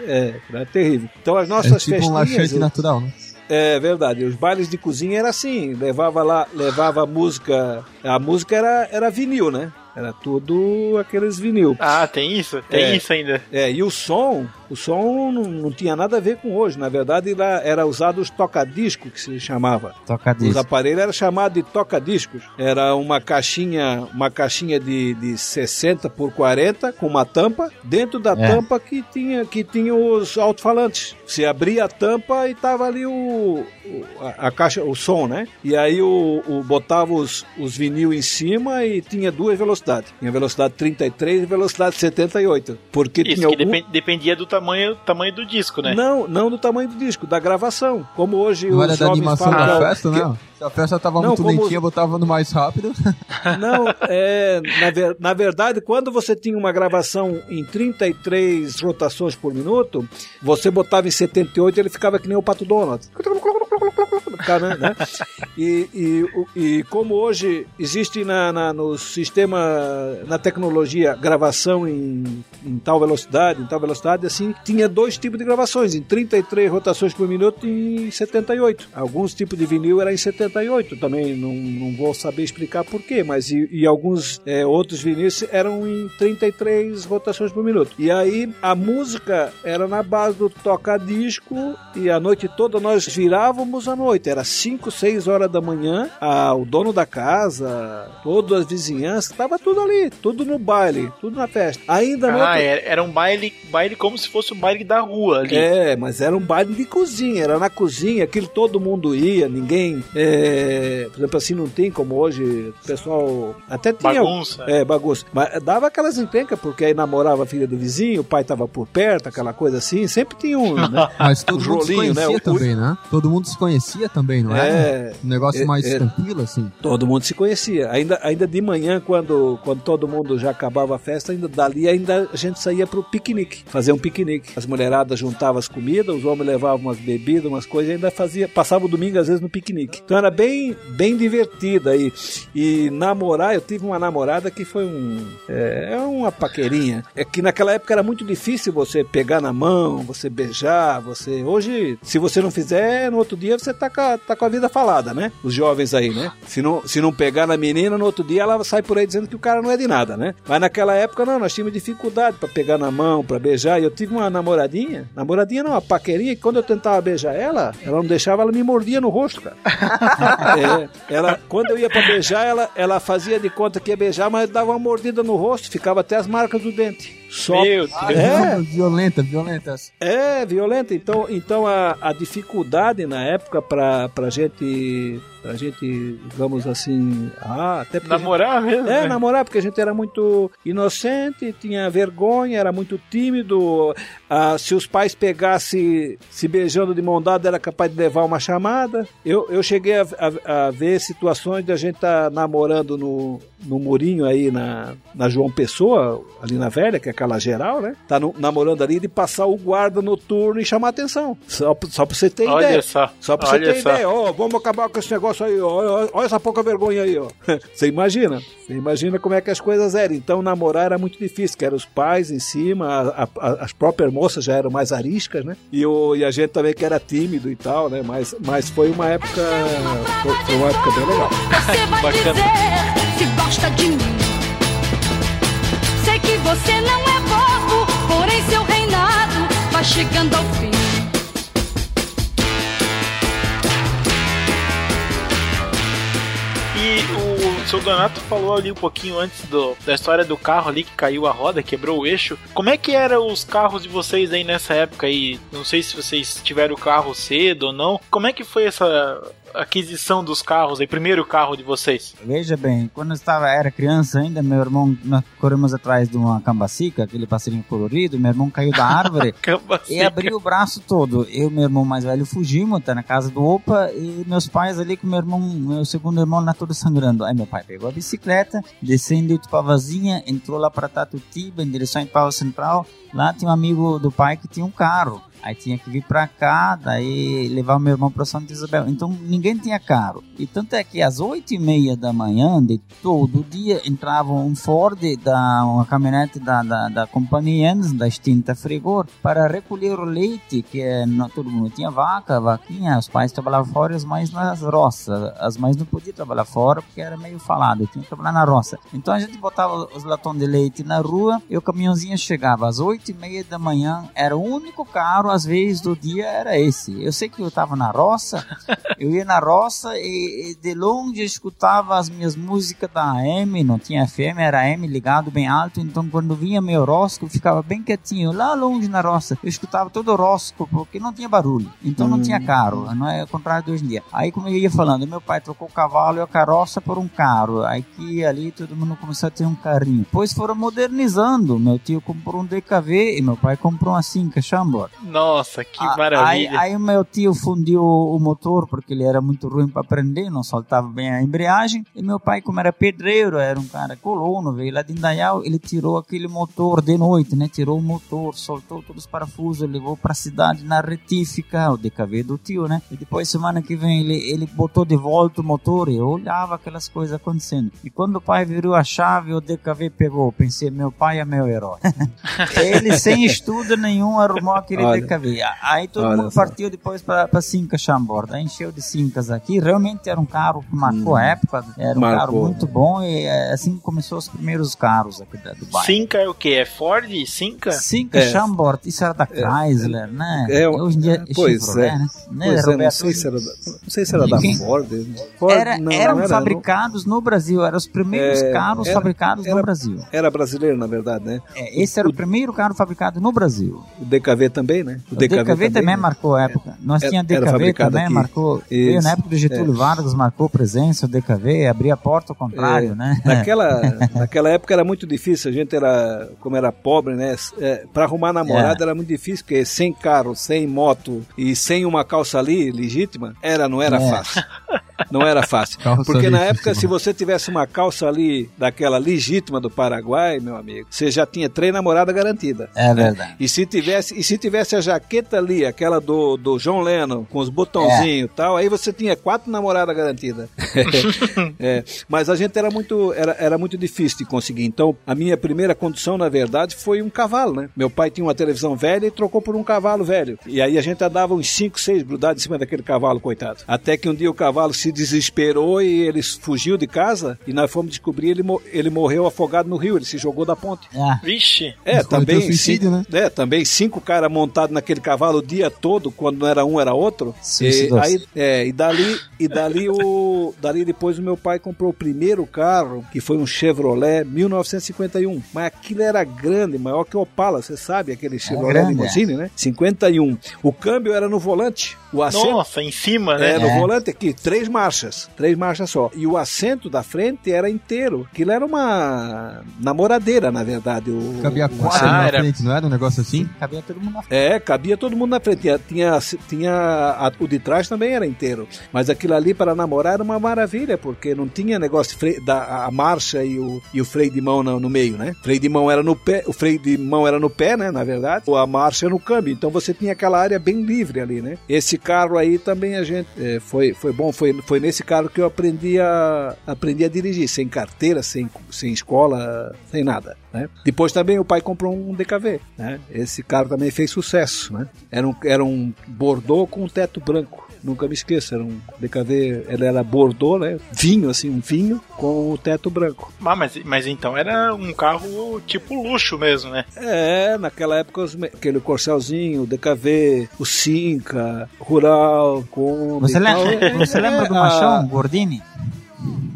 é, era terrível. Então as É nossas tipo um festinhas, laxante natural, né? é verdade, os bailes de cozinha era assim, levava lá, levava a música, a música era era vinil, né? Era tudo aqueles vinil. Ah, tem isso? Tem É. isso ainda. É, e o som, o som não, não tinha nada a ver com hoje. Na verdade, lá era usado os toca-disco, que se chamava. Toca Os disco. aparelhos era chamado de toca-discos. Era uma caixinha, uma caixinha de, de 60 por 40 com uma tampa. Dentro da É. tampa que tinha, que tinha os alto-falantes. Você abria a tampa e tava ali o, o- a, a caixa, o som, né? E aí o, o- botava os, os vinil em cima e tinha duas velocidades. Tinha velocidade 33 e velocidade 78. Porque Isso tinha que algum... depen- dependia do tamanho, tamanho do disco, né? Não, não do tamanho do disco, da gravação. Como hoje Não os era da animação falam da que- festa, não? Se a festa tava Não, muito como- lentinha, botava no mais rápido. Não, é, na, ver- na verdade, quando você tinha uma gravação em 33 rotações por minuto, você botava em 78 ele ficava que nem o Pato Donald. Né? E, e, e como hoje existe na, na- no sistema, na tecnologia, gravação em, em tal velocidade, em tal velocidade, assim, tinha dois tipos de gravações, em 33 rotações por minuto e em 78. Alguns tipos de vinil era em 78 também, não, não vou saber explicar porquê, mas e, e alguns é, outros vinis eram em 33 rotações por minuto. E aí a música era na base do toca-disco e a noite toda nós virávamos à noite, era 5, 6 horas da manhã, a, o dono da casa, todas as vizinhanças, tava tudo ali, tudo no baile, tudo na festa. Ainda Ah, era, era um baile, baile como se fosse um baile da rua ali. é, mas era um baile de cozinha, era na cozinha, aquilo todo mundo ia, ninguém. é, por exemplo, assim, não tem como hoje, o pessoal. Até tinha. Bagunça. É, bagunça. Mas dava aquelas encrencas, porque aí namorava a filha do vizinho, o pai tava por perto, aquela coisa assim, sempre tinha um, né? Mas todo Os mundo se rolinhos, né? conhecia O- também, né? Todo mundo se conhecia também, não é? É. Um negócio É, mais é. tranquilo, assim. Todo mundo se conhecia. Ainda, ainda de manhã, quando, quando todo mundo já acabava a festa, ainda dali ainda a gente saía pro piquenique, fazer um piquenique. As mulheradas juntavam as comidas, os homens levavam umas bebidas, umas coisas, e ainda fazia, passava o domingo às vezes no piquenique. Então era bem, bem divertida aí. E namorar, eu tive uma namorada que foi um, é, é uma paquerinha. É que naquela época era muito difícil você pegar na mão, você beijar, você. Hoje, se você não fizer, no outro dia você tá com a, tá com a vida falada, né? Os jovens aí, né? Se não, se não pegar na menina, no outro dia ela sai por aí dizendo que o cara não é de nada, né? Mas naquela época não, nós tínhamos dificuldade pra pegar na mão, pra beijar. E eu tive uma namoradinha, namoradinha não, uma paquerinha, que quando eu tentava beijar ela, ela não deixava, ela me mordia no rosto, cara. É, ela, quando eu ia pra beijar, ela, ela fazia de conta que ia beijar, mas dava uma mordida no rosto, ficava até as marcas do dente. Só, Meu Deus. É, Violenta, violenta. é, violenta. Então, então a, a dificuldade na época pra, pra gente, pra gente, digamos assim, ah, até a gente- Namorar mesmo? é, né? namorar, porque a gente era muito inocente, tinha vergonha, era muito tímido. Ah, se os pais pegassem se beijando de mão dada, era capaz de levar uma chamada. Eu, eu cheguei a, a- a ver situações de a gente estar namorando no, no murinho aí na, na João Pessoa, ali na velha, que é aquela geral, né? Tá no- namorando ali de passar o guarda noturno e chamar atenção. Só, pra- só pra você ter Olha ideia. só. Só pra Olha você ter só. ideia, ó, vamos acabar com esse negócio aí, ó, ó, olha essa pouca vergonha aí, ó. Você imagina? Você imagina como é que as coisas eram. Então, namorar era muito difícil, que eram os pais em cima, a- a- as próprias moças já eram mais ariscas, né? E, o, e a gente também que era tímido e tal, né? Mas, mas foi uma época, foi, foi uma época bem legal. Você vai Bacana. dizer gosta de mim. Sei que você não é bobo, porém seu reinado vai chegando ao fim. E o seu Donato falou ali um pouquinho antes do, da história do carro ali que caiu a roda, quebrou o eixo. Como é que eram os carros de vocês aí nessa época aí? Não sei se vocês tiveram o carro cedo ou não. Como é que foi essa aquisição dos carros, aí, primeiro carro de vocês? Veja bem, quando eu estava, era criança ainda, meu irmão, nós corremos atrás de uma cambacica, aquele passarinho colorido, meu irmão caiu da árvore e abriu o braço todo. Eu e meu irmão mais velho fugimos, tá na casa do Opa, e meus pais ali com meu irmão, meu segundo irmão lá todo sangrando. Aí meu pai pegou a bicicleta, descendo de Itupavazinha, entrou lá para Tatutiba, em direção a Pau Central. Lá tinha um amigo do pai que tinha um carro. Aí tinha que vir pra cá, daí levar o meu irmão pra Santa Isabel. Então ninguém tinha carro. E tanto é que às oito e meia da manhã de todo dia entrava um Ford, da, uma caminhonete da, da, da companhia Enz, da extinta Frigor, para recolher o leite, que é, não, todo mundo tinha vaca, vaquinha, os pais trabalhavam fora e as mães nas roças. As mães não podiam trabalhar fora porque era meio falado, tinha que trabalhar na roça. Então a gente botava os latões de leite na rua e o caminhãozinho chegava às oito e meia da manhã, era o único carro às vezes do dia era esse. Eu sei que eu estava na roça, eu ia na roça e, e, de longe eu escutava as minhas músicas da AM, não tinha FM, era AM ligado bem alto, então quando vinha meu horóscopo ficava bem quietinho, lá longe na roça. Eu escutava todo o horóscopo porque não tinha barulho, então não tinha carro, não é o contrário de hoje em dia. Aí como eu ia falando, meu pai trocou o cavalo e a carroça por um carro, aí que ali todo mundo começou a ter um carrinho. Depois foram modernizando, meu tio comprou um DKV e meu pai comprou uma Cinca Chambord. Nossa, que A- maravilha. Aí, aí o meu tio fundiu o motor porque ele era muito ruim para aprender, não soltava bem a embreagem. E meu pai, como era pedreiro, era um cara colono, veio lá de Indaial, ele tirou aquele motor de noite, né? Tirou o motor, soltou todos os parafusos, levou para a cidade na retífica, o DKV do tio, né? E depois, semana que vem, ele, ele botou de volta o motor e eu olhava aquelas coisas acontecendo. E quando o pai virou a chave, o DKV pegou. Pensei, meu pai é meu herói. ele, sem estudo nenhum, arrumou aquele Olha. DKV. Aí todo Olha mundo só. partiu depois para Cinca Chambord. Aí encheu de Cincas aqui. Realmente era um carro que marcou a época. Era um Marcou. carro muito bom e é, assim começou os primeiros carros aqui da, do bairro. Cinca é o que? É Ford? Cinca? Cinca É. Chambord, isso era da Chrysler, né? é, Hoje em dia é pois Chevrolet, é. né? Né, é, não sei se era da, não sei se era da Quem? Ford. Ford Era- não, eram não era, fabricados no Brasil, eram os primeiros É, carros era- fabricados no era- Brasil. não. Era brasileiro, na verdade, né? É, esse era o primeiro carro fabricado no Brasil. O DKV também, né? O DKV, também, marcou a época. Nós Era- tínhamos era DKV também, aqui. marcou. Veio na época do Getúlio Vargas, marcou presença, o DKV, abria a porta ao contrário, É, né? Naquela, naquela época era muito difícil, a gente era, como era pobre, né? É, para arrumar namorada É. era muito difícil, porque sem carro, sem moto e sem uma calça ali legítima, era, não era É. fácil. Não era fácil. Calça Porque na legítima. época, se você tivesse uma calça ali, daquela legítima do Paraguai, meu amigo, você já tinha três namoradas garantidas. É verdade. E se tivesse, e se tivesse a jaqueta ali, aquela do, do John Lennon, com os botãozinhos e tal, aí você tinha quatro namoradas garantidas. É, mas a gente era muito, era, era muito difícil de conseguir. Então, a minha primeira condução, na verdade, foi um cavalo, né? Meu pai tinha uma televisão velha e trocou por um cavalo velho. E aí a gente andava uns 5, 6 grudados em cima daquele cavalo, coitado. Até que um dia o cavalo se desesperou e ele fugiu de casa e nós fomos descobrir ele, mo- ele morreu afogado no rio, ele se jogou da ponte. Ah, Vixe. É, também, suicídio, né? é, também cinco caras montados naquele cavalo o dia todo, quando não era um, era outro. E, Suicidou-se. aí, é, e dali, e dali, o, dali depois o meu pai comprou o primeiro carro, que foi um Chevrolet 1951. Mas aquilo era grande, maior que o Opala, você sabe, aquele Chevrolet grande, limousine, né? 51. O câmbio era no volante, o assento... Nossa, em cima, né? É, no É. volante aqui, três marchas, três marchas só. E o assento da frente era inteiro. Aquilo era uma namoradeira, na verdade. O, Cabia quatro Ah, na era- frente, não era um negócio assim? cabia todo mundo na frente. é, cabia todo mundo na frente. Tinha, tinha, tinha a- o de trás também era inteiro. Mas aquilo ali para namorar era uma maravilha, porque não tinha negócio freio, da a marcha e o, e o freio de mão no, no meio, né? Freio de mão era no pé, o freio de mão era no pé, né? Na verdade, ou a marcha no câmbio. Então você tinha aquela área bem livre ali, né? Esse carro aí também a gente é, foi, foi bom. Foi, foi nesse carro que eu aprendi a, aprendi a dirigir, sem carteira, sem, sem escola, sem nada. Né? Depois também o pai comprou um DKV. Né? Esse carro também fez sucesso. Né? Era, um, era um Bordeaux com um teto branco. Nunca me esqueço, era um DKV, ele era Bordeaux, né? Vinho, assim, um vinho com o teto branco. Ah, mas, mas então era um carro tipo luxo mesmo, né? É, naquela época, os aquele Corcelzinho, o DKV, o Cinca, Rural, Kombi Você tal. lembra, você lembra do É, Machão, a- Gordini?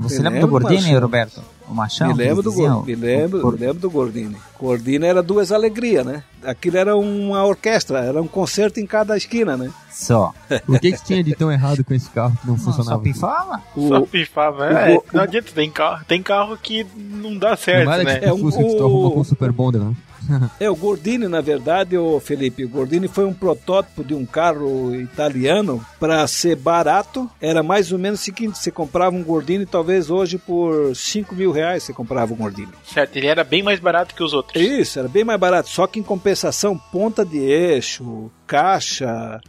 Você lembra do Gordini. Roberto? O Machão? Me lembro, do, diziam? Me, lembro, Por- me lembro do Gordini. Gordini era duas alegrias, né? Aquilo era uma orquestra, era um concerto em cada esquina, né? Só. O que, que tinha de tão errado com esse carro que não Não, só funcionava? pifava? Só O, pifava. o É, go- não o- adianta, tem carro, tem carro que não dá certo, não né? É, o um- que tu o- arruma com o Super Bonder, né? é, o Gordini, na verdade, o Felipe, o Gordini foi um protótipo de um carro italiano para ser barato. Era mais ou menos o seguinte: você comprava um Gordini, talvez hoje por 5 mil reais você comprava um Gordini. Certo, ele era bem mais barato que os outros. Isso, era bem mais barato. Só que em compensação, ponta de eixo, caixa.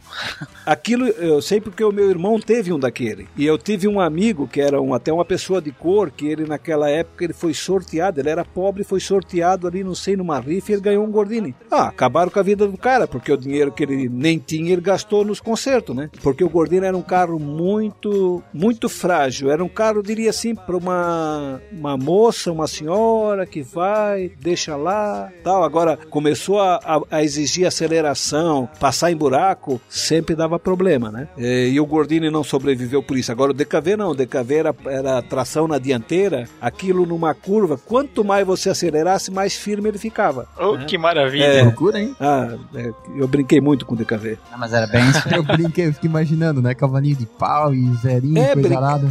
Aquilo eu sei porque o meu irmão teve um daquele. E eu tive um amigo que era um, até uma pessoa de cor, que ele naquela época ele foi sorteado. Ele era pobre, foi sorteado ali, não sei, numa rifa e ele ganhou um Gordini. Ah, acabaram com a vida do cara, porque o dinheiro que ele nem tinha ele gastou nos concertos, né? Porque o Gordini era um carro muito, muito frágil. Era um carro, diria assim, para uma, uma moça, uma senhora que vai, deixa lá, tal. Agora começou a, a- a exigir aceleração, passar em buraco, sempre dava problema, né? E, e o Gordini não sobreviveu por isso. Agora o DKV não, o DKV era, era tração na dianteira, aquilo numa curva, quanto mais você acelerasse, mais firme ele ficava. Oh, que maravilha. É. Loucura, hein? Ah, é, eu brinquei muito com o DKV. Não, mas era bem isso. Eu brinquei, eu fiquei imaginando, né? Cavalinho de pau e zerinho, É, coisa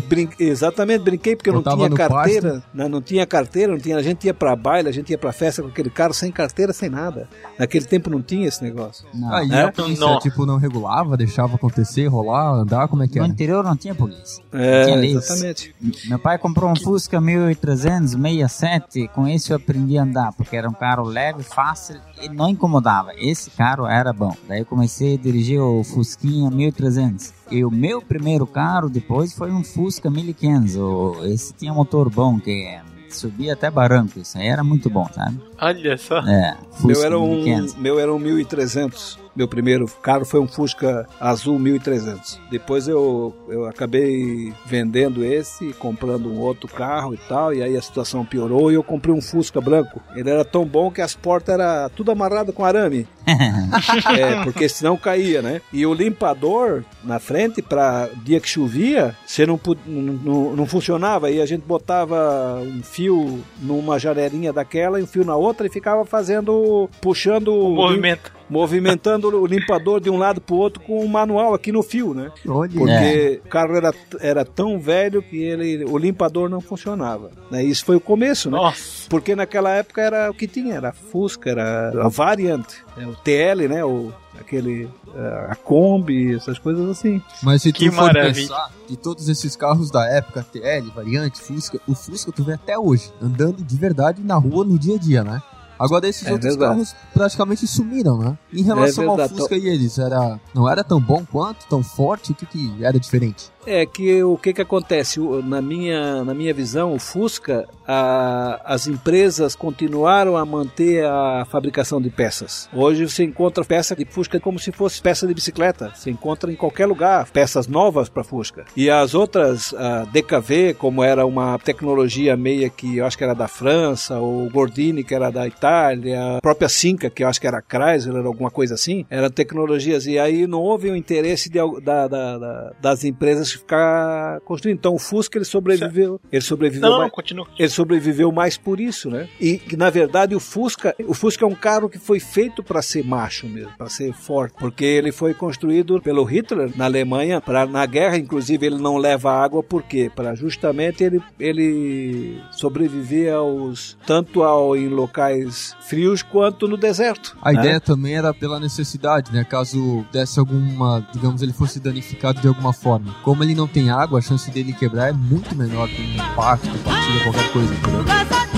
brin- brin- exatamente, brinquei porque eu não tinha carteira, não, não tinha carteira, não tinha, a gente ia pra baile, a gente ia pra festa com aquele carro sem carteira, sem nada. Naquele tempo não tinha esse negócio. Não. Aí É? A polícia, Não. tipo, não regulava, deixava acontecer, rolar, andar, como é que No era? interior não tinha polícia. É, Tinha leis. exatamente. Meu pai comprou um Fusca 1300, 67, com esse eu aprendi a andar, porque era um carro leve, fácil e não incomodava. Esse carro era bom. Daí eu comecei a dirigir o Fusquinha 1300. E o meu primeiro carro depois foi um Fusca 1500. O- Esse tinha motor bom, que subia até barranco. Isso aí era muito bom, sabe? Olha só. É, Fusca Meu era, um, 1500. meu era um 1300. Meu primeiro carro foi um Fusca azul 1300. Depois eu, eu acabei vendendo esse, comprando um outro carro e tal, e aí a situação piorou e eu comprei um Fusca branco. Ele era tão bom que as portas eram tudo amarrado com arame. é, porque senão caía, né? E o limpador na frente, para dia que chovia, você não, não, não funcionava. E a gente botava um fio numa janelinha daquela e um fio na outra e ficava fazendo, puxando o lim- Movimento. movimentando o limpador de um lado pro outro com um manual aqui no fio, né? Olha, Porque o carro era, era tão velho que ele, o limpador não funcionava. Né? Isso foi o começo, né? Nossa. Porque naquela época era o que tinha, era a Fusca, era a Variant, né? o TL, né? O, aquele, eh, a Kombi, essas coisas assim. Mas se Que tu for maravilha. pensar, de todos esses carros da época, TL, Variante, Fusca, o Fusca tu vê até hoje, andando de verdade na rua no dia a dia, né? Agora esses É outros verdade. carros praticamente sumiram, né? Em relação ao verdade. Fusca e eles, era, não era tão bom quanto, tão forte, o que que era diferente? É que o que que acontece na minha na minha visão o Fusca a- as empresas continuaram a manter a fabricação de peças. Hoje você encontra peça de Fusca como se fosse peça de bicicleta. Você encontra em qualquer lugar peças novas para Fusca. E as outras a DKV como era uma tecnologia meia que eu acho que era da França, o Gordini que era da Itália, a própria Cinca que eu acho que era Chrysler alguma coisa assim, eram tecnologias e aí não houve o interesse de da- da- da- das empresas ficar construindo. Então o Fusca ele sobreviveu, ele sobreviveu Não, mais, continua. ele sobreviveu mais por isso, né? E que, na verdade o Fusca, o Fusca é um carro que foi feito para ser macho mesmo, para ser forte, porque ele foi construído pelo Hitler na Alemanha para na guerra, inclusive ele não leva água por quê? Para justamente ele ele sobreviver aos tanto ao em locais frios quanto no deserto. A né? ideia também era pela necessidade, né? Caso desse alguma, digamos, ele fosse danificado de alguma forma. Como ele não tem água, a chance dele quebrar é muito menor que um impacto, partida, qualquer coisa, entendeu?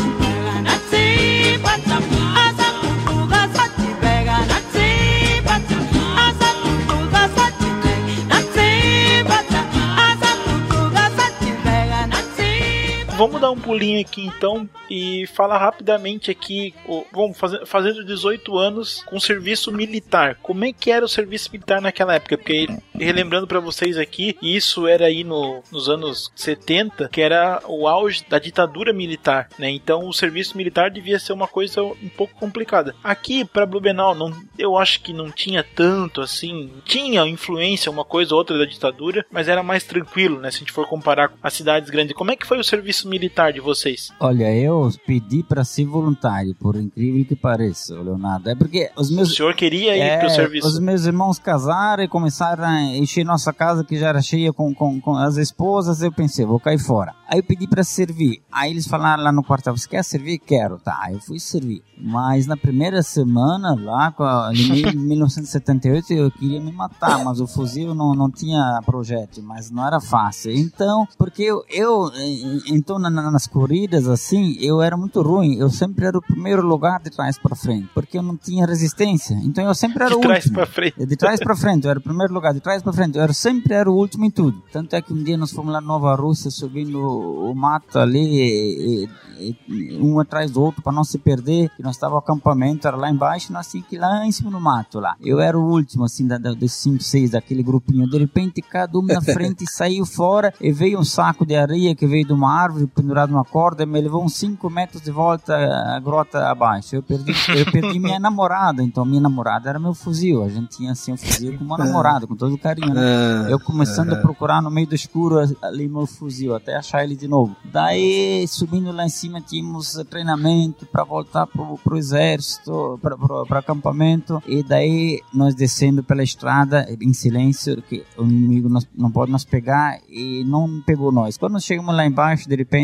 Vamos dar um pulinho aqui então e falar rapidamente aqui. Vamos fazendo 18 anos com serviço militar. Como é que era o serviço militar naquela época? Porque relembrando pra vocês aqui, isso era aí no, nos anos 70, que era o auge da ditadura militar, né? Então o serviço militar devia ser uma coisa um pouco complicada. Aqui pra Blumenau, não, eu acho que não tinha tanto assim, tinha influência uma coisa ou outra da ditadura, mas era mais tranquilo, né? Se a gente for comparar com as cidades grandes. Como é que foi o serviço serviço militar de vocês? Olha, eu pedi para ser voluntário, por incrível que pareça, Leonardo. É porque os meus. O senhor queria ir É, pro serviço? Os meus irmãos casaram e começaram a encher nossa casa, que já era cheia com, com, com as esposas. Eu pensei, vou cair fora. Aí eu pedi para servir. Aí eles falaram lá no quartel: Você quer servir? Quero. Tá, eu fui servir. Mas na primeira semana, lá em mil- 1978, eu queria me matar, mas o fuzil não, não tinha projétil, mas não era fácil. Então, porque eu, eu então na- na- nas corridas assim, eu era muito ruim. Eu sempre era o primeiro lugar de trás para frente, porque eu não tinha resistência. Então eu sempre era De o trás último. pra frente. De trás para frente, eu era o primeiro lugar, de trás para frente, eu era, sempre era o último em tudo. Tanto é que um dia nós fomos lá em Nova Rússia, subindo o, mato ali, e- e- e- um atrás do outro, para não se perder, que nós estava o acampamento, era lá embaixo, e nós tínhamos que ir lá em cima no mato lá. Eu era o último, assim, da, da, dos cinco, seis daquele grupinho. De repente, cada um na frente saiu fora, e veio um saco de areia que veio de uma árvore, pendurado numa corda, me levou uns cinco metros de volta a grota abaixo. Eu perdi, eu perdi minha namorada, então minha namorada era meu fuzil. A gente tinha assim um fuzil com uma namorada, com todo carinho, né? Ah, Eu começando a procurar no meio do escuro ali meu fuzil, até achar ele de novo. Daí, subindo lá em cima, tínhamos treinamento para voltar pro, pro exército, para acampamento. E daí, nós descendo pela estrada em silêncio, que o inimigo não pode nos pegar e não pegou nós. Quando nós chegamos lá embaixo, de repente,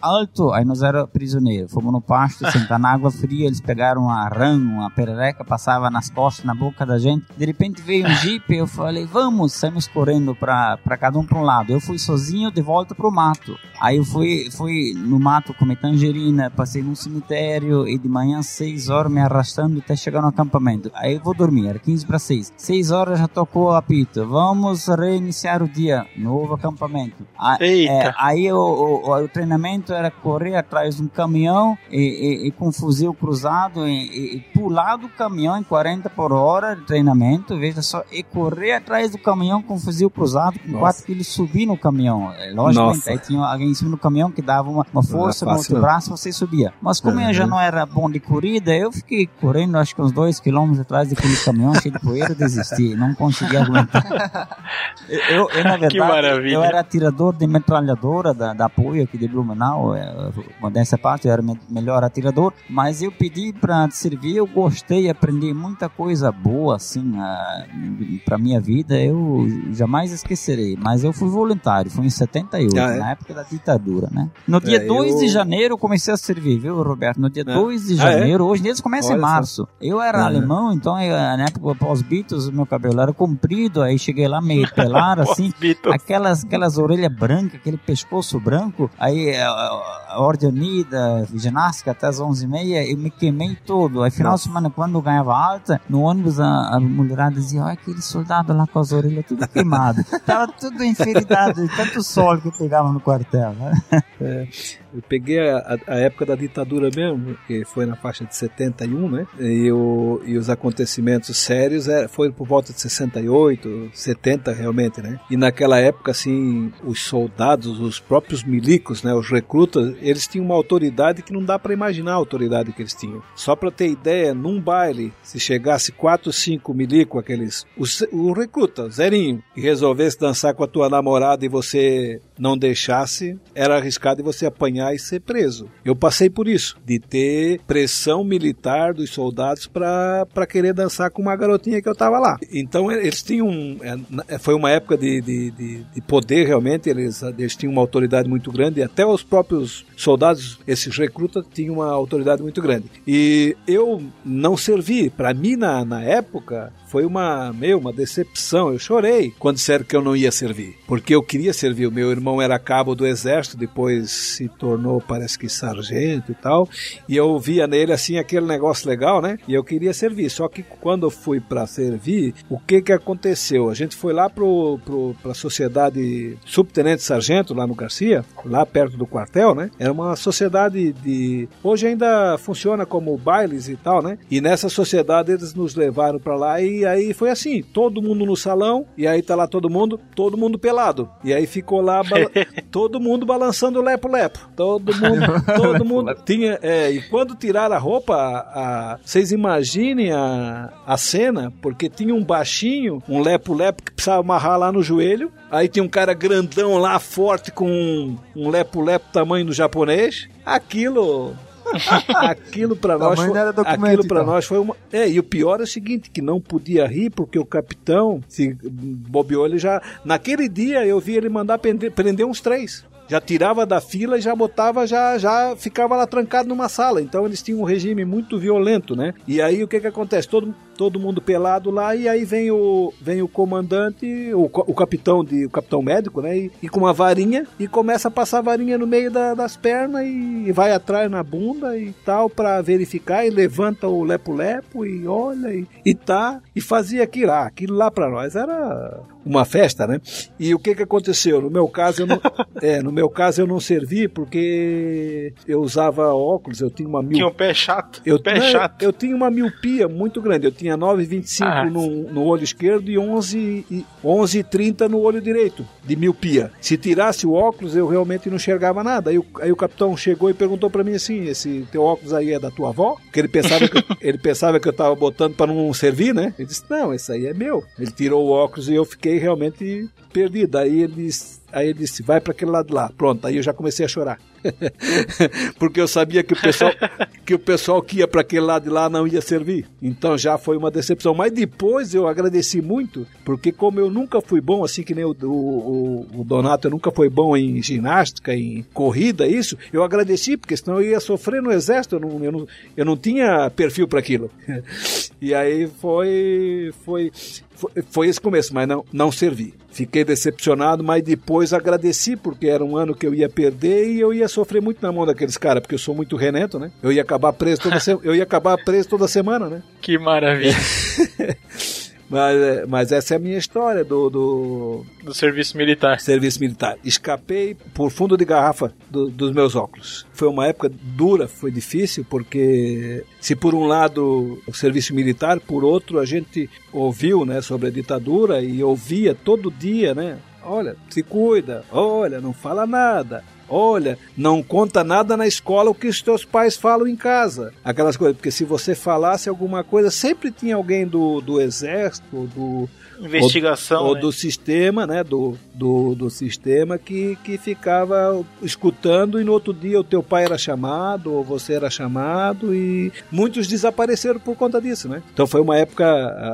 alto, aí nós era prisioneiro. Fomos no pasto, sentar na água fria, eles pegaram uma rã, uma perereca, passava nas costas, na boca da gente. De repente veio um jipe, eu falei, vamos, saímos correndo pra, pra cada um pra um lado. Eu fui sozinho de volta pro mato. Aí eu fui, fui no mato comer tangerina, passei num cemitério e de manhã, seis horas, me arrastando até chegar no acampamento. Aí eu vou dormir, era 15 para 6. 6 horas já tocou o apito. Vamos reiniciar o dia, novo acampamento. A- Eita. é, aí o treinamento era correr atrás de um caminhão e, e- e com um fuzil cruzado e, e- pular do caminhão em 40 por hora de treinamento, veja só, e correr atrás do caminhão com um fuzil cruzado com Nossa. 4 quilos subir no caminhão. É, Logicamente, Nossa. aí tinha alguém em cima do caminhão que dava uma, uma força no outro braço você subia. Mas como eu já Uhum. não era bom de corrida, eu fiquei correndo acho que uns 2 quilômetros atrás daquele caminhão cheio de poeira desisti, não consegui aguentar. Eu, eu, eu, na verdade, eu era atirador de metralhadora da, da apoio aqui de Blumenau, é, modéstia à parte, eu era me- melhor atirador, mas eu pedi para servir, eu gostei, aprendi muita coisa boa, assim, para minha vida, eu jamais esquecerei, mas eu fui voluntário, foi em 78, Ah, é? na época da ditadura, né? No dia É, 2 eu- de janeiro eu comecei a servir, viu, Roberto? No dia É. 2 de Ah, é? janeiro, hoje eles começam em Olha só. março. Eu era Uhum. alemão, então eu, na época após Beatles, o meu cabelo era comprido, aí cheguei lá meio pelado, assim, Beatles. aquelas, aquelas orelhas brancas, aquele pescoço branco, aí a, a- a Ordem Unida, ginástica até as 11h30, eu me queimei todo. Aí final de semana, quando eu ganhava alta, no ônibus a, a mulherada dizia, olha aquele soldado lá com as orelhas tudo queimado. Tava tudo enferidado, tanto sol que pegava no quartel, né? Eu peguei a, a- época da ditadura mesmo, que foi na faixa de 71, né? E, o, e os acontecimentos sérios é, foi por volta de 68, 70 realmente, né? E naquela época, assim, os soldados, os próprios milicos, né? Os recrutas, eles tinham uma autoridade que não dá para imaginar a autoridade que eles tinham. Só para ter ideia, num baile, se chegasse 4, 5 milico, aqueles. O, o recruta, zerinho, e resolvesse dançar com a tua namorada e você não deixasse, era arriscado você apanhar e ser preso. Eu passei por isso, de ter pressão militar dos soldados para querer dançar com uma garotinha que eu tava lá. Então eles tinham. é, na- Foi uma época de, de, de, de poder realmente, eles, eles tinham uma autoridade muito grande, até os próprios soldados, esses recrutas, tinham uma autoridade muito grande. E eu não servi. Para mim, na, na época, foi uma, meu, uma decepção. Eu chorei quando disseram que eu não ia servir, porque eu queria servir. O meu irmão era cabo do exército, depois se tornou, parece que sargento e tal, e eu via nele assim aquele negócio legal, né? E eu queria servir. Só que quando eu fui para servir, o que que aconteceu? A gente foi lá pro, pro pra sociedade subtenente sargento lá no Garcia, lá perto do quartel, né? Era uma sociedade de hoje ainda funciona como bailes e tal, né? E nessa sociedade eles nos levaram para lá e aí foi assim, todo mundo no salão e aí tá lá todo mundo, todo mundo pelado. E aí ficou lá todo mundo balançando lepo-lepo. Todo mundo, todo mundo tinha, é, e quando tiraram a roupa, a, a- vocês imaginem a, a cena, porque tinha um baixinho, um lepo-lepo que precisava amarrar lá no joelho, aí tinha um cara grandão lá, forte, com um, um lepo-lepo tamanho do japonês. Aquilo aquilo para nós foi, aquilo para então. nós foi uma é e o pior é o seguinte que não podia rir porque o capitão se bobeou ele já naquele dia eu vi ele mandar prender, prender uns três já tirava da fila e já botava, já, já ficava lá trancado numa sala. Então eles tinham um regime muito violento, né? E aí o que que acontece? Todo, todo mundo pelado lá e aí vem o, vem o comandante, o, o capitão de, o capitão médico, né? E, e com uma varinha e começa a passar a varinha no meio da- das pernas e, vai atrás na bunda e tal para verificar e levanta o lepo-lepo e olha e, e tá e fazia aquilo lá. Aquilo lá para nós era uma festa, né? E o que que aconteceu? No meu caso, eu não, é, no meu caso eu não servi porque eu usava óculos, eu tinha uma mil Tinha um pé chato. eu, pé não, chato. eu tinha uma miopia muito grande. Eu tinha 9,25 Ah. no, no olho esquerdo e 11 e 11,30 no olho direito, de miopia. Se tirasse o óculos, eu realmente não enxergava nada. Aí, o- aí o capitão chegou e perguntou pra mim assim: esse teu óculos aí é da tua avó? Porque ele pensava que, ele pensava que eu tava botando pra não servir, né? Ele disse: não, esse aí é meu. Ele tirou o óculos e eu fiquei realmente perdido. Aí ele disse. Aí ele disse, vai para aquele lado lá. Pronto, aí eu já comecei a chorar. Porque eu sabia que o pessoal que o pessoal que ia para aquele lado de lá não ia servir. Então já foi uma decepção. Mas depois eu agradeci muito, porque como eu nunca fui bom, assim que nem o, o, o- Donato, nunca foi bom em ginástica, em corrida, isso, eu agradeci, porque senão eu ia sofrer no exército, eu não, eu não, eu não tinha perfil para aquilo. E aí foi, foi, foi, foi esse começo, mas não, não servi. Fiquei decepcionado, mas depois agradeci, porque era um ano que eu ia perder e eu ia sofrer muito na mão daqueles caras, porque eu sou muito renento, né? Eu ia acabar preso toda, se... eu ia acabar preso toda semana, né? Que maravilha. Mas, é, mas essa é a minha história do, do Do serviço militar. serviço militar. Escapei por fundo de garrafa do- dos meus óculos. Foi uma época dura, foi difícil, porque se por um lado o serviço militar, por outro a gente ouviu né, sobre a ditadura e ouvia todo dia, né? Olha, se cuida, olha, não fala nada. Olha, não conta nada na escola o que os teus pais falam em casa. Aquelas coisas, porque se você falasse alguma coisa, sempre tinha alguém do, do exército, do, Investigação. ou né? do sistema, né, do, do, do sistema que, que ficava escutando e no outro dia o teu pai era chamado ou você era chamado e muitos desapareceram por conta disso, né? Então foi uma época,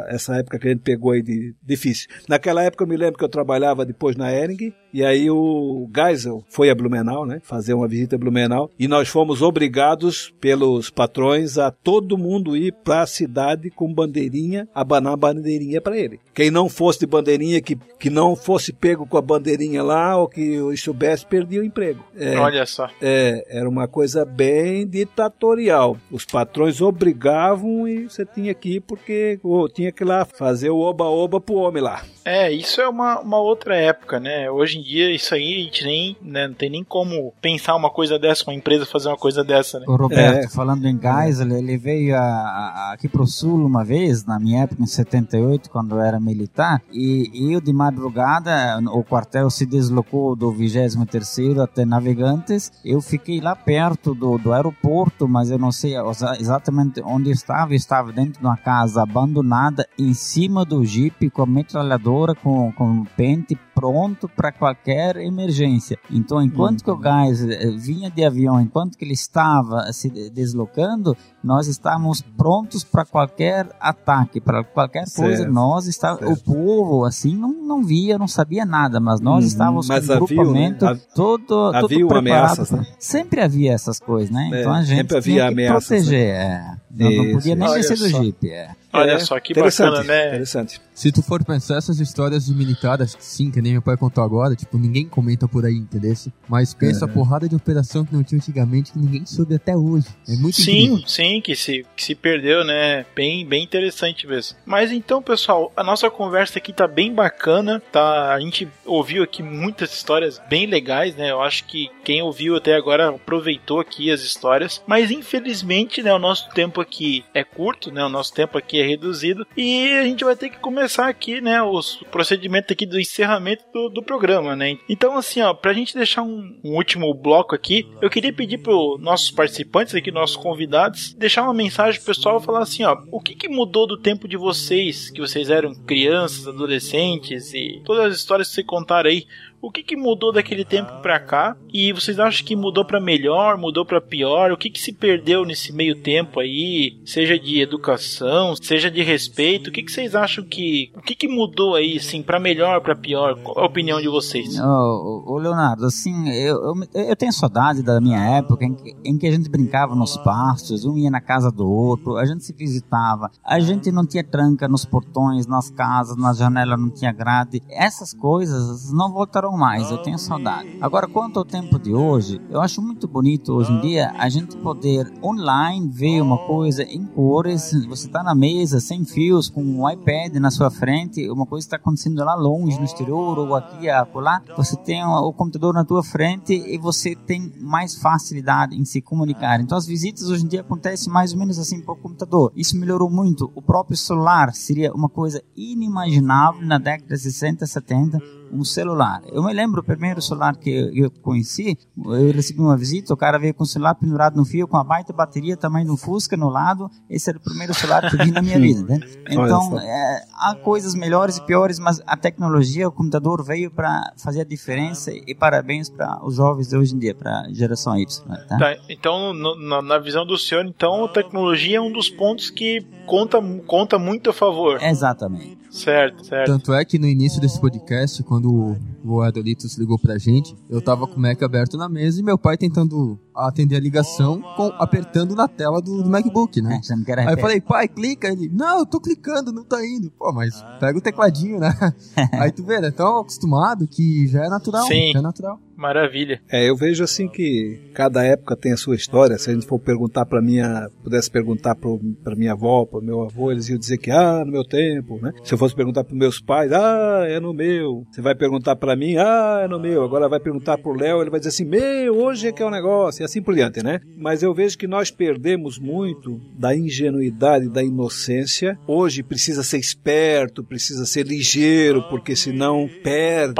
essa época que a gente pegou aí de difícil. Naquela época eu me lembro que eu trabalhava depois na Ering e aí o Geisel foi a Blumenau, né, fazer uma visita a Blumenau e nós fomos obrigados pelos patrões a todo mundo ir para a cidade com bandeirinha, abanar bandeirinha para ele. Quem não fosse de bandeirinha, que, que não fosse pego com a bandeirinha lá ou que soubesse, perdia o emprego. É, Olha só. é, era uma coisa bem ditatorial. Os patrões obrigavam e você tinha que ir porque tinha que ir lá fazer o oba-oba pro homem lá. É, isso é uma, uma outra época, né? Hoje em dia, isso aí a gente nem, né, não tem nem como pensar uma coisa dessa, uma empresa fazer uma coisa dessa, né? O Roberto, É. falando em Geisel, ele veio a- a- aqui pro sul uma vez, na minha época, em 78, quando eu era militar, e eu de madrugada, o quartel se deslocou do 23º até Navegantes, eu fiquei lá perto do, do aeroporto, mas eu não sei exa- exatamente onde estava, eu estava dentro de uma casa abandonada, em cima do jipe, com a metralhadora, com, com pente, pronto para qualquer emergência. Então, enquanto que o gás eh, vinha de avião, enquanto que ele estava se de- deslocando, nós estávamos prontos para qualquer ataque, para qualquer coisa. Certo, Nós estávamos, o povo assim não, não via, não sabia nada, mas nós Uhum, estávamos mas com um né? grupamento todo, havia todo preparado. ameaças, né? Sempre havia essas coisas, né? É, então a gente sempre havia tinha que ameaças, proteger. é. Não, não Isso, podia nem descer do jipe. É. Olha É, só que interessante, bacana, né? Interessante. Se tu for pensar essas histórias de militar, acho que sim, que nem meu pai contou agora, tipo, ninguém comenta por aí, entendeu? Mas pensa a porrada de operação que não tinha antigamente que ninguém soube até hoje. É muito Sim, incrível. sim, que se, que se perdeu, né? Bem, bem interessante mesmo. Mas então, pessoal, a nossa conversa aqui tá bem bacana, tá? A gente ouviu aqui muitas histórias bem legais, né? Eu acho que quem ouviu até agora aproveitou aqui as histórias. Mas infelizmente, né, o nosso tempo aqui é curto, né? O nosso tempo aqui é reduzido e a gente vai ter que começar aqui, né, os procedimentos aqui do encerramento do, do programa, né? Então, assim, ó, pra gente deixar um, um último bloco aqui, eu queria pedir pro nossos participantes aqui, nossos convidados, deixar uma mensagem pro pessoal falar assim, ó, o que, que mudou do tempo de vocês, que vocês eram crianças, adolescentes e todas as histórias que vocês contaram aí, O que, que mudou daquele tempo pra cá? E vocês acham que mudou para melhor, mudou para pior? O que, que se perdeu nesse meio tempo aí? Seja de educação, seja de respeito? O que, que vocês acham que. O que, que mudou aí, assim, para melhor, para pior? Qual a opinião de vocês? Ô, ô, Leonardo, assim, eu, eu, eu, tenho saudade da minha época em que, em que a gente brincava nos pastos, um ia na casa do outro, a gente se visitava, a gente não tinha tranca nos portões, nas casas, na janela não tinha grade. Essas coisas não mais, eu tenho saudade. Agora, quanto ao tempo de hoje, eu acho muito bonito hoje em dia a gente poder online ver uma coisa em cores, você está na mesa, sem fios, com um iPad na sua frente, uma coisa está acontecendo lá longe, no exterior, ou aqui, acolá, você tem o computador na tua frente e você tem mais facilidade em se comunicar. Então as visitas hoje em dia acontecem mais ou menos assim por computador. Isso melhorou muito. O próprio celular seria uma coisa inimaginável na década de 60, 70 um celular. Eu me lembro o primeiro celular que eu conheci, eu recebi uma visita, o cara veio com o celular pendurado no fio, com a baita bateria, tamanho de um Fusca no lado. Esse era o primeiro celular que eu vi na minha vida. Né? Então, é, há coisas melhores e piores, mas a tecnologia, o computador veio para fazer a diferença e parabéns para os jovens de hoje em dia, para a geração Y. Tá? Tá, então, no, na, na, visão do senhor, então, a tecnologia é um dos pontos que conta, conta muito a favor. Exatamente. Certo, certo. Tanto é que no início desse podcast, quando o Adolitos ligou pra gente, eu tava com o Mac aberto na mesa e meu pai tentando atender a ligação com, apertando na tela do, do MacBook, né? É, Aí eu falei, pai, clica. Ele, não, eu tô clicando, não tá indo. Pô, mas pega o tecladinho, né? Aí tu vê, né? Tão acostumado que já é natural. Sim. Já é natural. Maravilha. É, eu vejo assim que cada época tem a sua história. Se a gente for perguntar para minha, pudesse perguntar para minha avó, para meu avô, eles iam dizer que ah, no meu tempo, né? Se eu fosse perguntar para meus pais, ah, é no meu. Você vai perguntar para mim, ah, é no meu. Agora vai perguntar pro Léo, ele vai dizer assim, meu, hoje é que é o negócio, e assim por diante, né? Mas eu vejo que nós perdemos muito da ingenuidade, da inocência. Hoje precisa ser esperto, precisa ser ligeiro, porque senão perde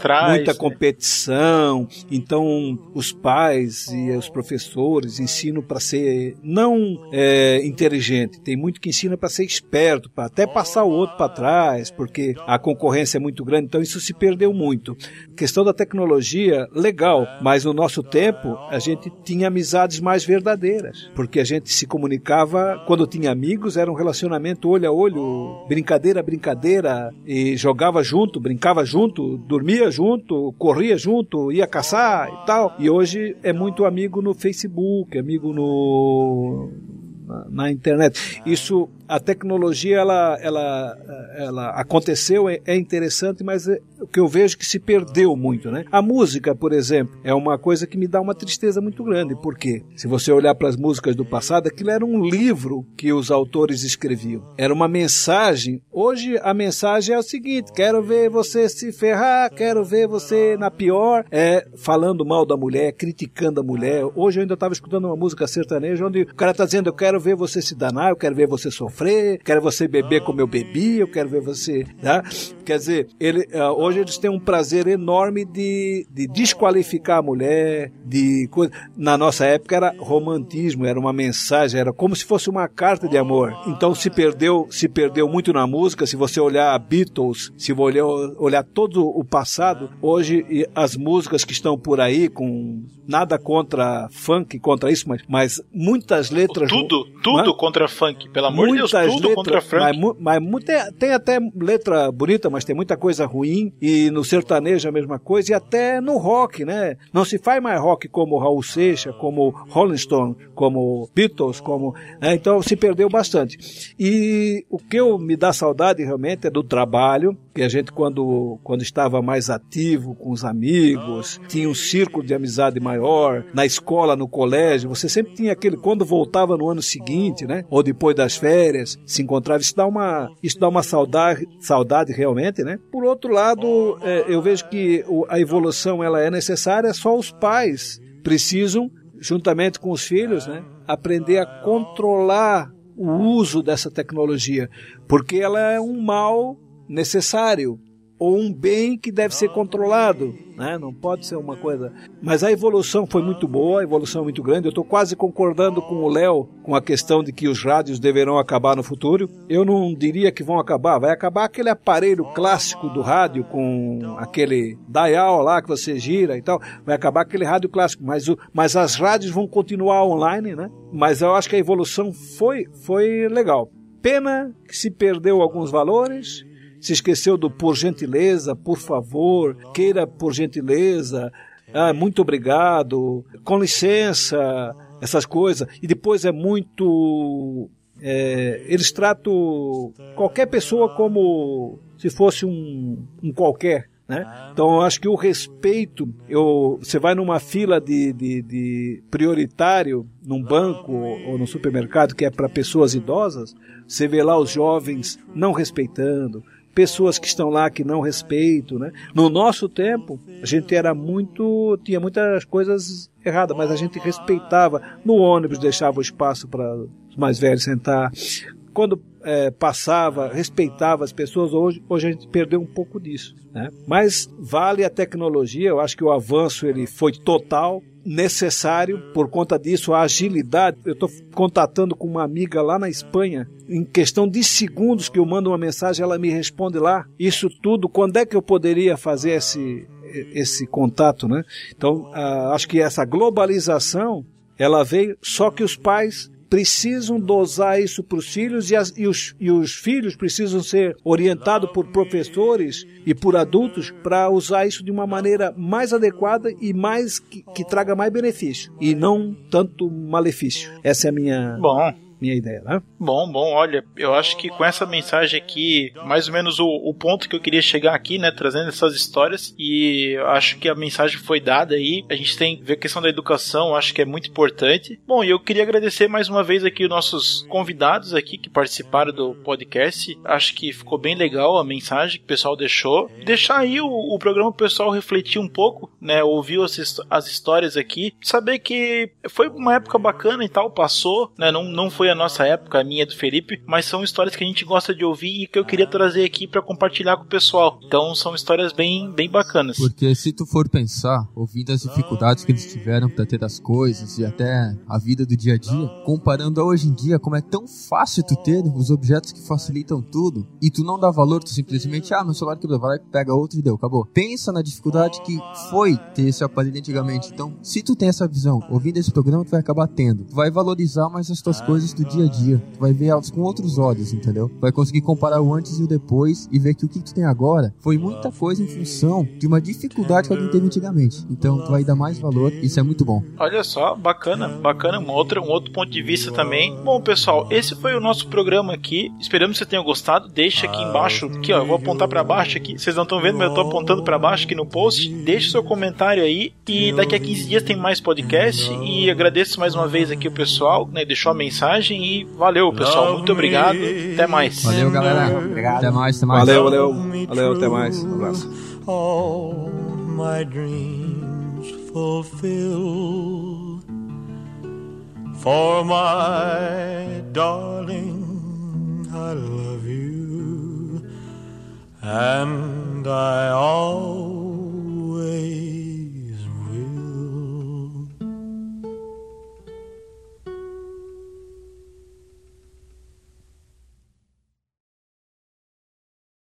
trás, muita né? competição então, os pais e os professores ensinam para ser não é, inteligente, tem muito que ensina para ser esperto, para até passar o outro para trás, porque a concorrência é muito grande. Então, isso se perdeu muito. questão da tecnologia, legal, mas no nosso tempo a gente tinha amizades mais verdadeiras, porque a gente se comunicava quando tinha amigos, era um relacionamento olho a olho, brincadeira, brincadeira, e jogava junto, brincava junto, dormia junto, corria junto, ia caçar e tal. E hoje é muito amigo no Facebook, amigo no na, na internet. Isso a tecnologia ela, ela, ela aconteceu, é, é interessante, mas é, que eu vejo que se perdeu muito, né? A música, por exemplo, é uma coisa que me dá uma tristeza muito grande, porque se você olhar para as músicas do passado, aquilo era um livro que os autores escreviam, era uma mensagem. Hoje a mensagem é o seguinte: quero ver você se ferrar, quero ver você na pior, é falando mal da mulher, criticando a mulher. Hoje eu ainda estava escutando uma música sertaneja onde o cara está dizendo: eu quero ver você se danar, eu quero ver você sofrer quero você beber como eu bebi, eu quero ver você. Tá? Quer dizer, ele, uh, hoje eles têm um prazer enorme de, de desqualificar a mulher, de coisa. Na nossa época era romantismo, era uma mensagem, era como se fosse uma carta de amor. Então se perdeu, se perdeu muito na música. Se você olhar Beatles, se você olhar, olhar todo o passado, hoje as músicas que estão por aí com nada contra funk, contra isso, mas, mas muitas letras. Tudo, tudo contra funk, pelo amor de Deus, tudo letras, contra funk. Mas, mas tem, tem, até letra bonita, mas tem muita coisa ruim, e no sertanejo a mesma coisa, e até no rock, né? Não se faz mais rock como Raul Seixas, como Rolling Stone, como Beatles, como. Né? Então se perdeu bastante. E o que eu me dá saudade realmente é do trabalho, que a gente, quando, quando estava mais ativo com os amigos, tinha um círculo de amizade maior, na escola, no colégio, você sempre tinha aquele, quando voltava no ano seguinte, né? Ou depois das férias, se encontrava. Isso dá uma, isso dá uma saudade, saudade realmente, né? Por outro lado, é, eu vejo que a evolução ela é necessária, só os pais precisam, juntamente com os filhos, né? Aprender a controlar o uso dessa tecnologia, porque ela é um mal necessário. Ou um bem que deve ser controlado, né? Não pode ser uma coisa. Mas a evolução foi muito boa, a evolução é muito grande. Eu estou quase concordando com o Léo com a questão de que os rádios deverão acabar no futuro. Eu não diria que vão acabar, vai acabar aquele aparelho clássico do rádio com aquele dial lá que você gira e tal. Vai acabar aquele rádio clássico, mas, o, mas as rádios vão continuar online, né? Mas eu acho que a evolução foi, foi legal. Pena que se perdeu alguns valores, se esqueceu do por gentileza, por favor, queira por gentileza, ah, muito obrigado, com licença, essas coisas. E depois é muito. É, eles tratam qualquer pessoa como se fosse um, um qualquer. Né? Então eu acho que o respeito, eu, você vai numa fila de, de, de prioritário num banco ou no supermercado que é para pessoas idosas, você vê lá os jovens não respeitando, pessoas que estão lá que não respeitam, né? No nosso tempo, a gente era muito, tinha muitas coisas erradas, mas a gente respeitava. No ônibus deixava o espaço para os mais velhos sentar. Quando é, passava, respeitava as pessoas, hoje, hoje a gente perdeu um pouco disso. Né? Mas vale a tecnologia, eu acho que o avanço ele foi total, necessário, por conta disso, a agilidade. Eu estou contatando com uma amiga lá na Espanha, em questão de segundos que eu mando uma mensagem, ela me responde lá. Isso tudo, quando é que eu poderia fazer esse, esse contato, né? Então, uh, acho que essa globalização, ela veio, só que os pais precisam dosar isso para os filhos e, as, e, os, e os filhos precisam ser orientados por professores e por adultos para usar isso de uma maneira mais adequada e mais que, que traga mais benefício e não tanto malefício. Essa é a minha. Bom, minha ideia, né? Bom, bom, olha, eu acho que com essa mensagem aqui, mais ou menos o, o ponto que eu queria chegar aqui, né, trazendo essas histórias, e acho que a mensagem foi dada aí. A gente tem ver a questão da educação, acho que é muito importante. Bom, e eu queria agradecer mais uma vez aqui os nossos convidados aqui que participaram do podcast. Acho que ficou bem legal a mensagem que o pessoal deixou. Deixar aí o, o programa o pessoal refletir um pouco, né, ouvir as, as histórias aqui, saber que foi uma época bacana e tal, passou, né, não, não foi a nossa época, a minha e do Felipe, mas são histórias que a gente gosta de ouvir e que eu queria trazer aqui para compartilhar com o pessoal. Então são histórias bem, bem bacanas. Porque se tu for pensar, ouvindo as dificuldades que eles tiveram para ter as coisas e até a vida do dia a dia, comparando a hoje em dia, como é tão fácil tu ter os objetos que facilitam tudo e tu não dá valor, tu simplesmente, ah, meu celular quebrou, vai lá, pega outro e deu, acabou. Pensa na dificuldade que foi ter esse aparelho antigamente. Então, se tu tem essa visão, ouvindo esse programa, tu vai acabar tendo. Tu vai valorizar mais as tuas coisas do dia a dia. Tu vai ver elas com outros olhos, entendeu? Vai conseguir comparar o antes e o depois e ver que o que tu tem agora foi muita coisa em função de uma dificuldade que alguém teve antigamente. Então tu vai dar mais valor, isso é muito bom. Olha só, bacana, bacana, um outro, um outro ponto de vista também. Bom, pessoal, esse foi o nosso programa aqui. Esperamos que você tenha gostado. Deixa aqui embaixo, aqui ó, eu vou apontar para baixo aqui. Vocês não estão vendo, mas eu tô apontando para baixo aqui no post. Deixe seu comentário aí e daqui a 15 dias tem mais podcast e agradeço mais uma vez aqui o pessoal, né, deixou a mensagem e valeu, pessoal. Muito obrigado. Até mais. Valeu, galera. Obrigado. Até mais, até mais. Valeu, valeu. Valeu, até mais. Um abraço. all my dreams fulfill for my darling I love you and I always